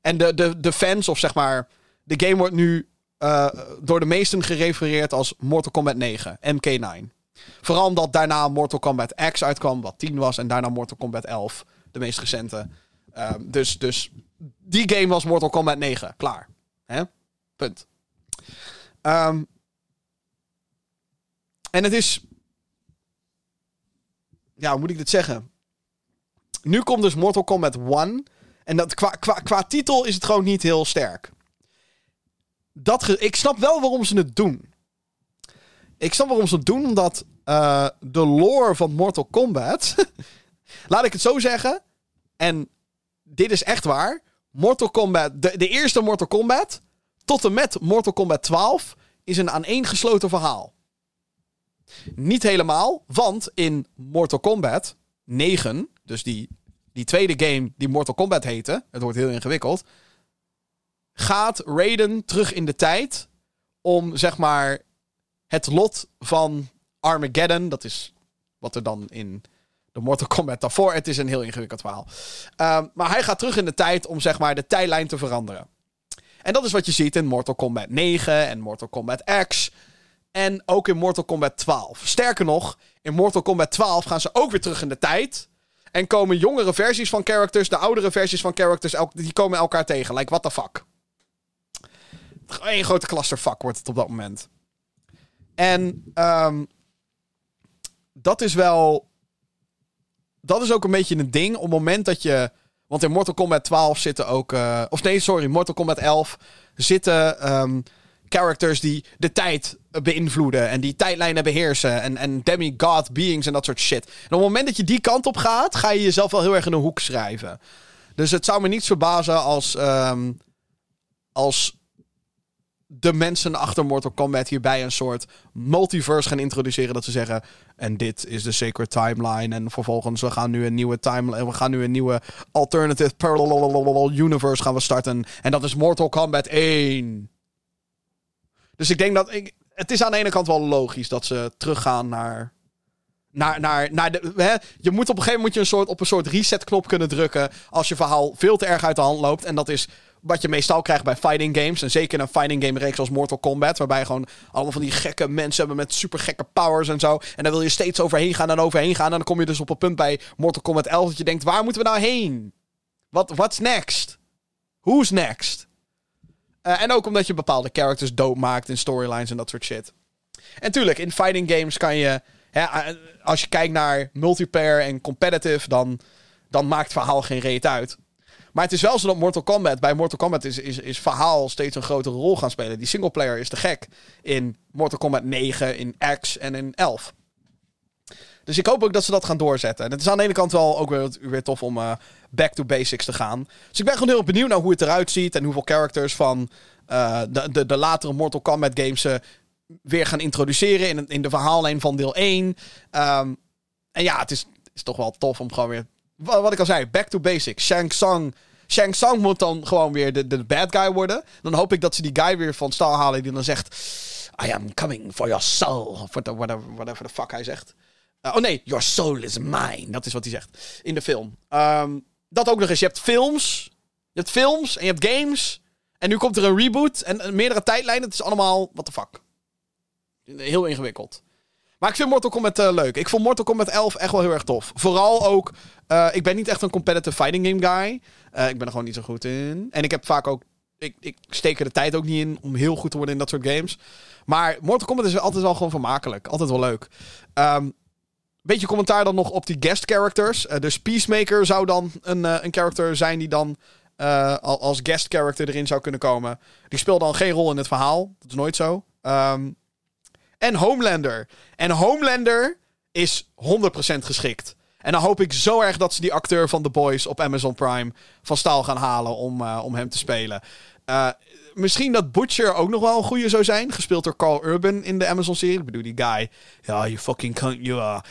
en de, de, fans, of zeg maar. De game wordt nu uh, door de meesten gerefereerd als Mortal Kombat 9, MK9. Vooral omdat daarna Mortal Kombat X uitkwam, wat 10 was. En daarna Mortal Kombat 11, de meest recente. Um, dus, dus die game was Mortal Kombat 9. Klaar. Hè? Punt. Um, en het is. Ja, hoe moet ik dit zeggen? Nu komt dus Mortal Kombat 1. En dat, qua, qua, qua titel is het gewoon niet heel sterk. Dat ik snap wel waarom ze het doen. Ik snap waarom ze het doen, omdat uh, de lore van Mortal Kombat. laat ik het zo zeggen. En dit is echt waar. Mortal Kombat, de, de eerste Mortal Kombat. Tot en met Mortal Kombat 12 is een aaneengesloten verhaal. Niet helemaal, want in Mortal Kombat 9, dus die, die tweede game die Mortal Kombat heette, het wordt heel ingewikkeld, gaat Raiden terug in de tijd om zeg maar het lot van Armageddon, dat is wat er dan in de Mortal Kombat daarvoor, het is een heel ingewikkeld verhaal. Um, maar hij gaat terug in de tijd om zeg maar de tijdlijn te veranderen. En dat is wat je ziet in Mortal Kombat 9 en Mortal Kombat X. En ook in Mortal Kombat 12. Sterker nog, in Mortal Kombat 12 gaan ze ook weer terug in de tijd. En komen jongere versies van characters, de oudere versies van characters, die komen elkaar tegen. Like, what the fuck. Een grote clusterfuck wordt het op dat moment. En um, dat is wel. Dat is ook een beetje een ding. Op het moment dat je. Want in Mortal Kombat 12 zitten ook. Uh, of nee, sorry, Mortal Kombat 11 zitten. Um, characters die de tijd beïnvloeden en die tijdlijnen beheersen en, en demigod beings en dat soort shit. En op het moment dat je die kant op gaat, ga je jezelf wel heel erg in een hoek schrijven. Dus het zou me niet verbazen als, um, als de mensen achter Mortal Kombat hierbij een soort multiverse gaan introduceren. Dat ze zeggen, en dit is de sacred timeline. En vervolgens, we gaan nu een nieuwe timeline, we gaan nu een nieuwe alternative parallel universe gaan we starten. En dat is Mortal Kombat 1. Dus ik denk dat. Ik, het is aan de ene kant wel logisch dat ze teruggaan naar. Naar, naar, naar de? Je moet op een gegeven moment je een soort, op een soort reset-knop kunnen drukken. Als je verhaal veel te erg uit de hand loopt. En dat is wat je meestal krijgt bij fighting games. En zeker een fighting game reeks als Mortal Kombat. Waarbij gewoon allemaal van die gekke mensen hebben met super gekke powers en zo. En dan wil je steeds overheen gaan en overheen gaan. En dan kom je dus op een punt bij Mortal Kombat 11 dat je denkt: waar moeten we nou heen? Wat what's next? Who's next? Uh, en ook omdat je bepaalde characters doodmaakt in storylines en dat soort shit. En tuurlijk, in fighting games kan je. Hè, als je kijkt naar multiplayer en competitive, dan, dan maakt verhaal geen reet uit. Maar het is wel zo dat Mortal Kombat, bij Mortal Kombat is, is, is verhaal steeds een grotere rol gaan spelen. Die singleplayer is te gek in Mortal Kombat 9, in X en in 11. Dus ik hoop ook dat ze dat gaan doorzetten. En het is aan de ene kant wel ook weer, weer tof om uh, back to basics te gaan. Dus ik ben gewoon heel benieuwd naar hoe het eruit ziet. En hoeveel characters van uh, de, de, de latere Mortal Kombat games ze weer gaan introduceren in, in de verhaallijn van deel 1. Um, ehm, en ja, het is, is toch wel tof om gewoon weer... Wat, ik al zei, back to basics. Shang Tsung... Shang Tsung moet dan gewoon weer de, de bad guy worden. Dan hoop ik dat ze die guy weer van stal halen die dan zegt... I am coming for your soul. Of whatever, whatever the fuck hij zegt. Uh, oh nee, your soul is mine. Dat is wat hij zegt in de film. Um, dat ook nog eens. Je hebt films. Je hebt films en je hebt games. En nu komt er een reboot en meerdere tijdlijnen. Het is allemaal, what the fuck. Heel ingewikkeld. Maar ik vind Mortal Kombat uh, leuk. Ik vond Mortal Kombat 11 echt wel heel erg tof. Vooral ook, uh, ik ben niet echt een competitive fighting game guy. Ik ben er gewoon niet zo goed in. En ik heb vaak ook, ik, ik steek er de tijd ook niet in om heel goed te worden in dat soort games. Maar Mortal Kombat is altijd wel gewoon vermakelijk. Altijd wel leuk. Um, beetje commentaar dan nog op die guest characters. Uh, dus Peacemaker zou dan een, uh, een character zijn die dan uh, als guest character erin zou kunnen komen. Die speelt dan geen rol in het verhaal. Dat is nooit zo. Um, en Homelander. En Homelander is 100% geschikt. En dan hoop ik zo erg dat ze die acteur van The Boys op Amazon Prime van staal gaan halen om, om hem te spelen. Uh, misschien dat Butcher ook nog wel een goede zou zijn. Gespeeld door Carl Urban in de Amazon-serie. Ik bedoel, die guy. Ja, you fucking cunt.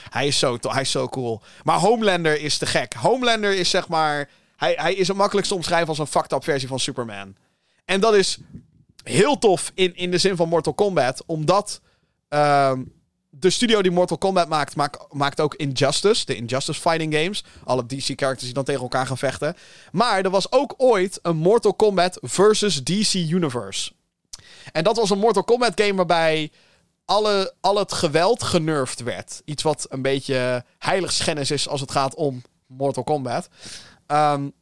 Hij is zo, hij is zo cool. Maar Homelander is te gek. Homelander is zeg maar... Hij, hij is het makkelijkst omschrijven als een fucked up versie van Superman. En dat is heel tof in, in de zin van Mortal Kombat. Omdat... Uh, de studio die Mortal Kombat maakt, maakt, maakt ook Injustice. De Injustice Fighting Games. Alle DC-characters die dan tegen elkaar gaan vechten. Maar er was ook ooit een Mortal Kombat versus DC Universe. En dat was een Mortal Kombat game waarbij alle, al het geweld genervd werd. Iets wat een beetje heiligschennis is als het gaat om Mortal Kombat. Um,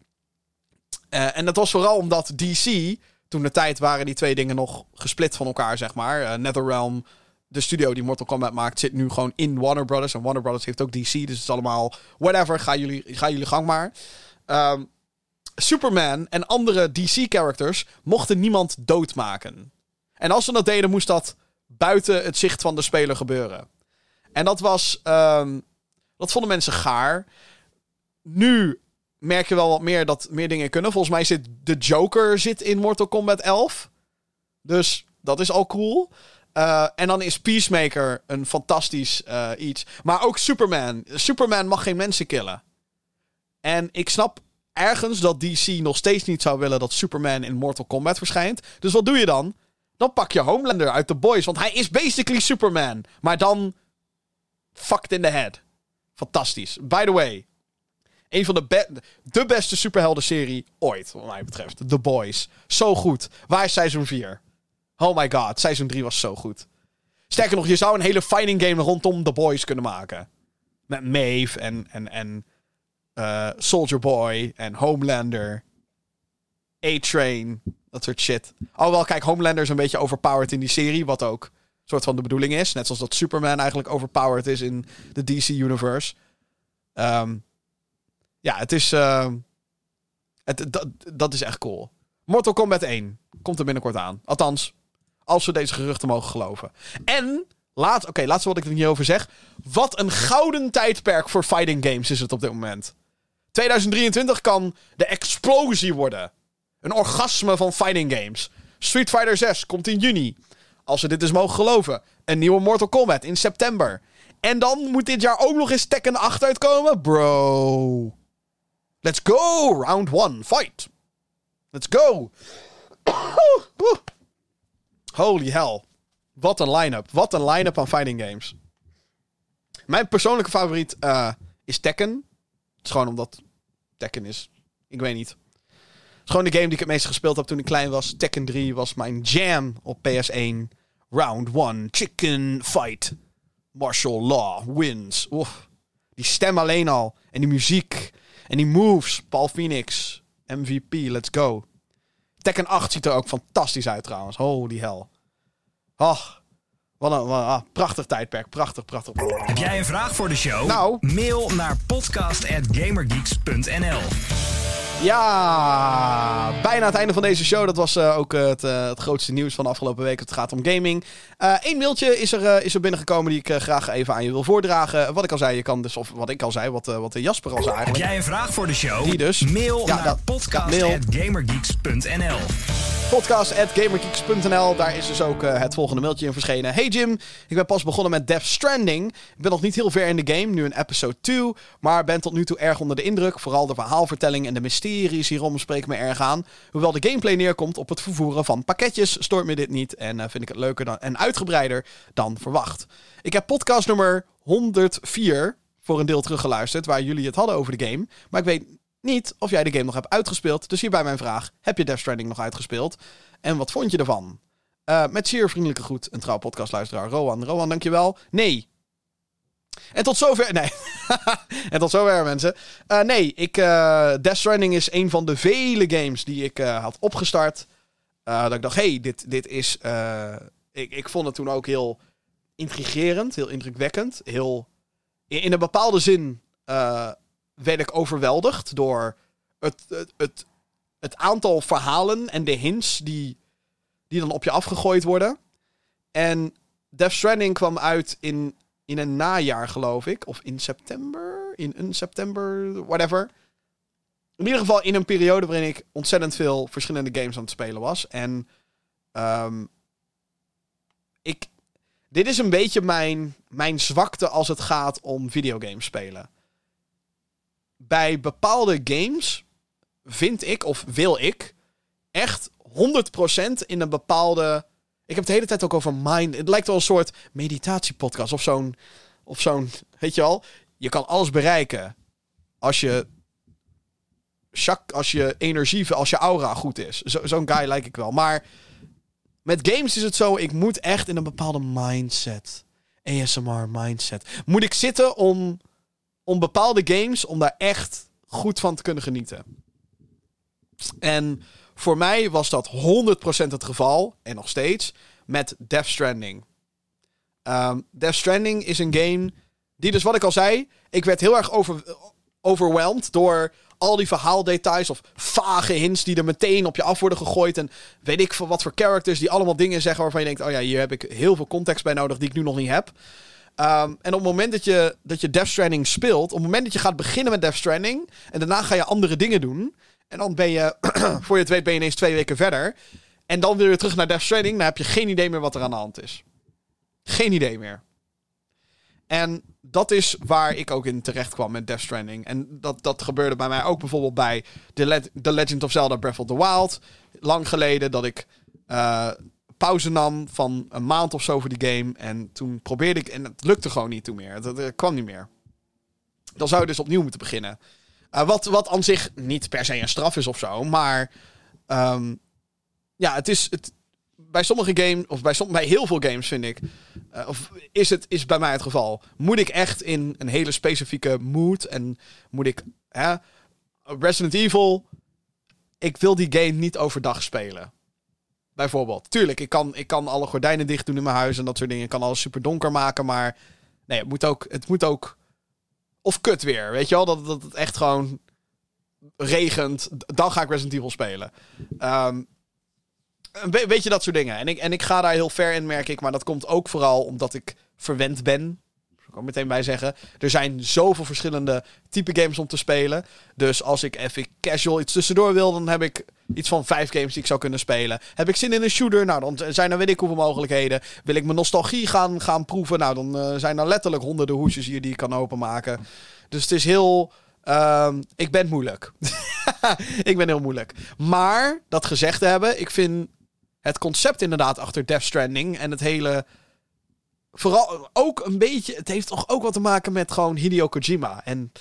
uh, en dat was vooral omdat DC... Toen de tijd waren die twee dingen nog gesplit van elkaar, zeg maar. Uh, NetherRealm de studio die Mortal Kombat maakt, zit nu gewoon in Warner Brothers. En Warner Brothers heeft ook DC, dus het is allemaal whatever. Ga jullie, ga jullie gang maar. Um, Superman en andere DC-characters mochten niemand doodmaken. En als ze dat deden, moest dat buiten het zicht van de speler gebeuren. En dat was. Um, dat vonden mensen gaar. Nu merk je wel wat meer dat meer dingen kunnen. Volgens mij zit de Joker zit in Mortal Kombat 11. Dus dat is al cool. Uh, en dan is Peacemaker een fantastisch uh, iets. Maar ook Superman. Superman mag geen mensen killen. En ik snap ergens dat DC nog steeds niet zou willen dat Superman in Mortal Kombat verschijnt. Dus wat doe je dan? Dan pak je Homelander uit The Boys. Want hij is basically Superman. Maar dan fucked in the head. Fantastisch. By the way. Een van de, de beste superhelden-serie ooit, wat mij betreft. The Boys. Zo goed. Waar is seizoen 4? Oh my god, seizoen 3 was zo goed. Sterker nog, je zou een hele fighting game rondom The Boys kunnen maken. Met Maeve en, en, en uh, Soldier Boy en Homelander. A-Train, dat soort shit. Alhoewel, kijk, Homelander is een beetje overpowered in die serie, wat ook soort van de bedoeling is. Net zoals dat Superman eigenlijk overpowered is in de DC-universe. Um, ja, het is... Uh, het, dat, dat is echt cool. Mortal Kombat 1 komt er binnenkort aan. Althans, als we deze geruchten mogen geloven. En, laat, oké, laatste wat ik er niet over zeg. Wat een gouden tijdperk voor fighting games is het op dit moment. 2023 kan de explosie worden. Een orgasme van fighting games. Street Fighter 6 komt in juni. Als we dit dus mogen geloven. Een nieuwe Mortal Kombat in september. En dan moet dit jaar ook nog eens Tekken 8 uitkomen? Bro. Let's go! Round 1, fight! Let's go! Holy hell. Wat een line-up. Wat een line-up aan fighting games. Mijn persoonlijke favoriet uh, is Tekken. Het is gewoon omdat Tekken is. Ik weet niet. Het is gewoon de game die ik het meest gespeeld heb toen ik klein was. Tekken 3 was mijn jam op PS1. Round 1. Chicken fight. Martial law wins. Oef. Die stem alleen al. En die muziek. En die moves. Paul Phoenix. MVP. Let's go. Tekken 8 ziet er ook fantastisch uit trouwens. Holy hell. Och, wat een, wat ah, prachtig tijdperk. Prachtig, prachtig, prachtig. Heb jij een vraag voor de show? Nou. Mail naar podcast.gamergeeks.nl ja, bijna het einde van deze show. Dat was uh, ook uh, het, uh, het, grootste nieuws van de afgelopen week. Het gaat om gaming. Eén mailtje is er, is er binnengekomen die ik graag even aan je wil voordragen. Wat ik al zei, je kan dus, of wat ik al zei, wat, wat Jasper al zei eigenlijk. Heb jij een vraag voor de show? Die dus. Mail ja, naar podcast.gamergeeks.nl podcast.gamergeeks.nl. Daar is dus ook uh, het volgende mailtje in verschenen. Hey Jim, ik ben pas begonnen met Death Stranding. Ik ben nog niet heel ver in de game, nu in episode 2. Maar ben tot nu toe erg onder de indruk. Vooral de verhaalvertelling en de mysteries hierom spreken me erg aan. Hoewel de gameplay neerkomt op het vervoeren van pakketjes, stoort me dit niet. En uh, vind ik het leuker dan, en uitgebreider dan verwacht. Ik heb podcast nummer 104 voor een deel teruggeluisterd, waar jullie het hadden over de game. Maar ik weet niet of jij de game nog hebt uitgespeeld. Dus hierbij mijn vraag: heb je Death Stranding nog uitgespeeld? En wat vond je ervan? Uh, met zeer vriendelijke groet, een trouw podcastluisteraar, Rowan. Rowan, dankjewel. Nee. En tot zover. Nee. en tot zover, mensen. Uh, nee, ik, uh, Death Stranding is een van de vele games die ik had opgestart. dat ik dacht, hey, dit, dit is. ik, ik vond het toen ook heel intrigerend, heel indrukwekkend. Heel. In, in een bepaalde zin werd ik overweldigd door het, het, het, het, aantal verhalen en de hints die, die dan op je afgegooid worden. En Death Stranding kwam uit in, in een najaar, geloof ik. Of in september. In een september, whatever. in ieder geval in een periode waarin ik ontzettend veel verschillende games aan het spelen was. En ehm, ik, dit is een beetje mijn, mijn zwakte als het gaat om videogames spelen. Bij bepaalde games vind ik, of wil ik, echt 100% in een bepaalde. Ik heb de hele tijd ook over mind. Het lijkt wel een soort meditatiepodcast of zo'n. Of zo'n. Weet je al? Je kan alles bereiken als je. Als je energie, als je aura goed is. Zo, zo'n guy lijk ik wel. Maar met games is het zo, ik moet echt in een bepaalde mindset. ASMR mindset. Moet ik zitten om, om bepaalde games, om daar echt goed van te kunnen genieten. En voor mij was dat 100% het geval, en nog steeds, met Death Stranding. Um, Death Stranding is een game die dus, wat ik al zei, ik werd heel erg over, door al die verhaaldetails of vage hints die er meteen op je af worden gegooid. En weet ik van wat voor characters die allemaal dingen zeggen waarvan je denkt: oh ja, hier heb ik heel veel context bij nodig die ik nu nog niet heb. Um, en op het moment dat je, dat je Death Stranding speelt, op het moment dat je gaat beginnen met Death Stranding en daarna ga je andere dingen doen. En dan ben je, voor je het weet, ben je ineens twee weken verder. En dan weer terug naar Death Stranding, dan heb je geen idee meer wat er aan de hand is. Geen idee meer. En dat is waar ik ook in terecht kwam met Death Stranding. En dat, dat gebeurde bij mij ook bijvoorbeeld bij The, Legend of Zelda Breath of the Wild. Lang geleden dat ik uh, pauze nam van een maand of zo voor die game. En toen probeerde ik, en het lukte gewoon niet toen meer. Het, het kwam niet meer. Dan zou je dus opnieuw moeten beginnen. Uh, wat, wat aan zich niet per se een straf is of zo. Maar um, ja, het is, het, bij sommige games, of bij, bij heel veel games vind ik, uh, of is het is bij mij het geval. Moet ik echt in een hele specifieke mood en moet ik, hè, Resident Evil, ik wil die game niet overdag spelen. Bijvoorbeeld. Tuurlijk, ik kan, ik kan alle gordijnen dicht doen in mijn huis en dat soort dingen. Ik kan alles super donker maken, maar nee, het moet ook, het moet ook, of kut weer, weet je wel, dat, dat het echt gewoon regent, dan ga ik Resident Evil spelen. Um, een beetje dat soort dingen. En ik, en ik ga daar heel ver in, merk ik. Maar dat komt ook vooral omdat ik verwend ben. Ik meteen bij zeggen. Er zijn zoveel verschillende type games om te spelen. Dus als ik even casual iets tussendoor wil, dan heb ik iets van vijf games die ik zou kunnen spelen. Heb ik zin in een shooter? Nou, dan zijn er weet ik hoeveel mogelijkheden. Wil ik mijn nostalgie gaan, gaan proeven? Nou, dan uh, zijn er letterlijk honderden hoesjes hier die ik kan openmaken. Dus het is heel... Um, ik ben moeilijk. ik ben heel moeilijk. Maar, dat gezegd te hebben, ik vind het concept inderdaad achter Death Stranding en het hele... Vooral ook een beetje... Het heeft toch ook wat te maken met gewoon Hideo Kojima. En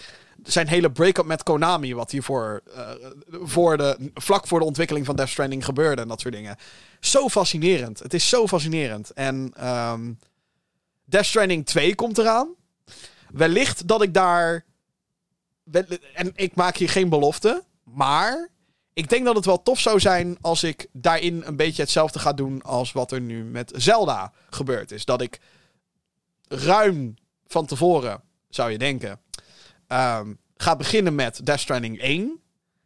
zijn hele break-up met Konami, wat hiervoor uh, voor de, vlak voor de ontwikkeling van Death Stranding gebeurde en dat soort dingen. Zo fascinerend. Het is zo fascinerend. En um, Death Stranding 2 komt eraan. Wellicht dat ik daar. En ik maak hier geen belofte. Maar ik denk dat het wel tof zou zijn als ik daarin een beetje hetzelfde ga doen als wat er nu met Zelda gebeurd is. Dat ik ruim van tevoren, zou je denken, um, ga beginnen met Death Stranding 1.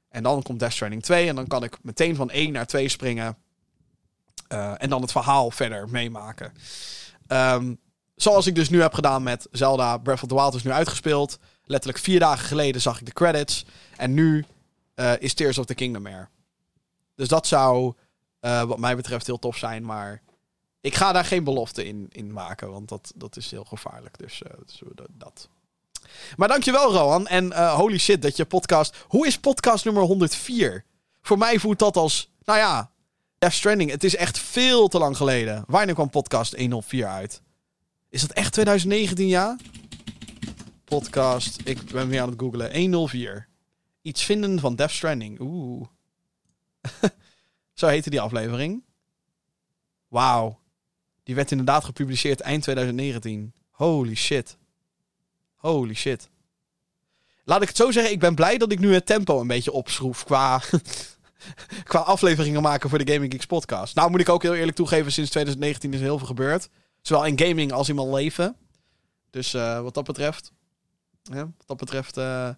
En dan komt Death Stranding 2. En dan kan ik meteen van 1 naar 2 springen. Uh, en dan het verhaal verder meemaken. Um, zoals ik dus nu heb gedaan met Zelda Breath of the Wild is nu uitgespeeld. Letterlijk vier dagen geleden zag ik de credits. En nu uh, is Tears of the Kingdom er. Dus dat zou, uh, wat mij betreft, heel tof zijn. Maar ik ga daar geen belofte in, in maken, want dat, dat is heel gevaarlijk. Dus, uh, dat. Maar dankjewel, Rohan. En holy shit, dat je podcast. Hoe is podcast nummer 104? Voor mij voelt dat als. Nou ja, Death Stranding. Het is echt veel te lang geleden. Wanneer kwam podcast 104 uit? Is dat echt 2019, ja? Podcast. Ik ben weer aan het googlen. 104. Iets vinden van Death Stranding. Oeh. Zo heette die aflevering. Wauw. Die werd inderdaad gepubliceerd eind 2019. Holy shit. Holy shit. Laat ik het zo zeggen, ik ben blij dat ik nu het tempo een beetje opschroef qua, qua afleveringen maken voor de Gaming Geeks podcast. Nou moet ik ook heel eerlijk toegeven, sinds 2019 is er heel veel gebeurd. Zowel in gaming als in mijn leven. Dus uh, wat dat betreft, ja, wat dat betreft uh,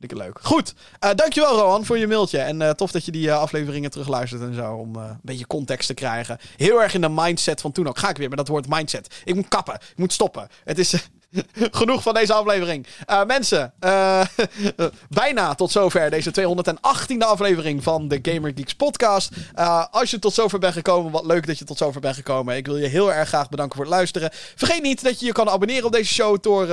Vind het leuk. Goed, uh, dankjewel Rohan voor je mailtje. En uh, tof dat je die uh, afleveringen terugluistert en zo. Om een beetje context te krijgen. Heel erg in de mindset van toen ook. Ga ik weer met dat woord mindset. Ik moet kappen. Ik moet stoppen. Het is... Genoeg van deze aflevering. Uh, mensen, uh, bijna tot zover deze 218e aflevering van de Gamer Geeks podcast. Uh, als je tot zover bent gekomen, wat leuk dat je tot zover bent gekomen. Ik wil je heel erg graag bedanken voor het luisteren. Vergeet niet dat je je kan abonneren op deze show door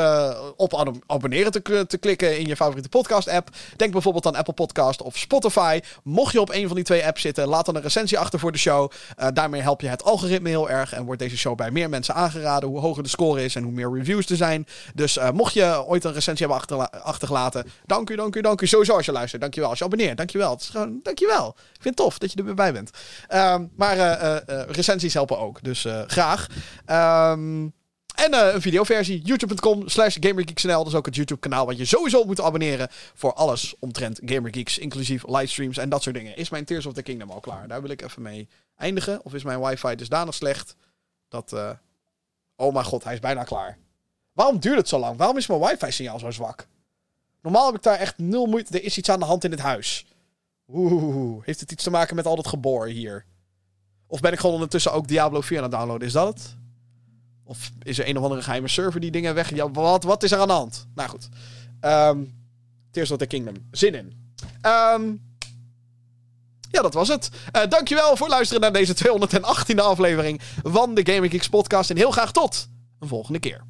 op abonneren te, te, klikken in je favoriete podcast app. Denk bijvoorbeeld aan Apple Podcast of Spotify. Mocht je op een van die twee apps zitten, laat dan een recensie achter voor de show. daarmee help je het algoritme heel erg en wordt deze show bij meer mensen aangeraden. Hoe hoger de score is en hoe meer reviews er zijn. Dus uh, mocht je ooit een recensie hebben achtergelaten, dank u, dank u, dank u. Sowieso als je luistert, dankjewel. Als je abonneert, dankjewel. Het is gewoon, dankjewel. Ik vind het tof dat je er weer bij bent. Um, maar uh, uh, recensies helpen ook, dus graag. Um, en een videoversie. YouTube.com slash GamerGeeksNL. Dat is ook het YouTube kanaal wat je sowieso moet abonneren. Voor alles omtrent GamerGeeks. Inclusief livestreams en dat soort dingen. Is mijn Tears of the Kingdom al klaar? Daar wil ik even mee eindigen. Of is mijn wifi dusdanig slecht? Dat... oh mijn god, hij is bijna klaar. Waarom duurt het zo lang? Waarom is mijn wifi-signaal zo zwak? Normaal heb ik daar echt nul moeite. Er is iets aan de hand in het huis. Oeh, heeft het iets te maken met al dat geboor hier? Of ben ik gewoon ondertussen ook Diablo 4 aan het downloaden? Is dat het? Of is er een of andere geheime server die dingen weg... Ja, wat, wat is er aan de hand? Nou goed. Um, Tears of the Kingdom. Zin in. Um, ja, dat was het. Uh, dankjewel voor luisteren naar deze 218e aflevering van de Gaming Geeks podcast. En heel graag tot een volgende keer.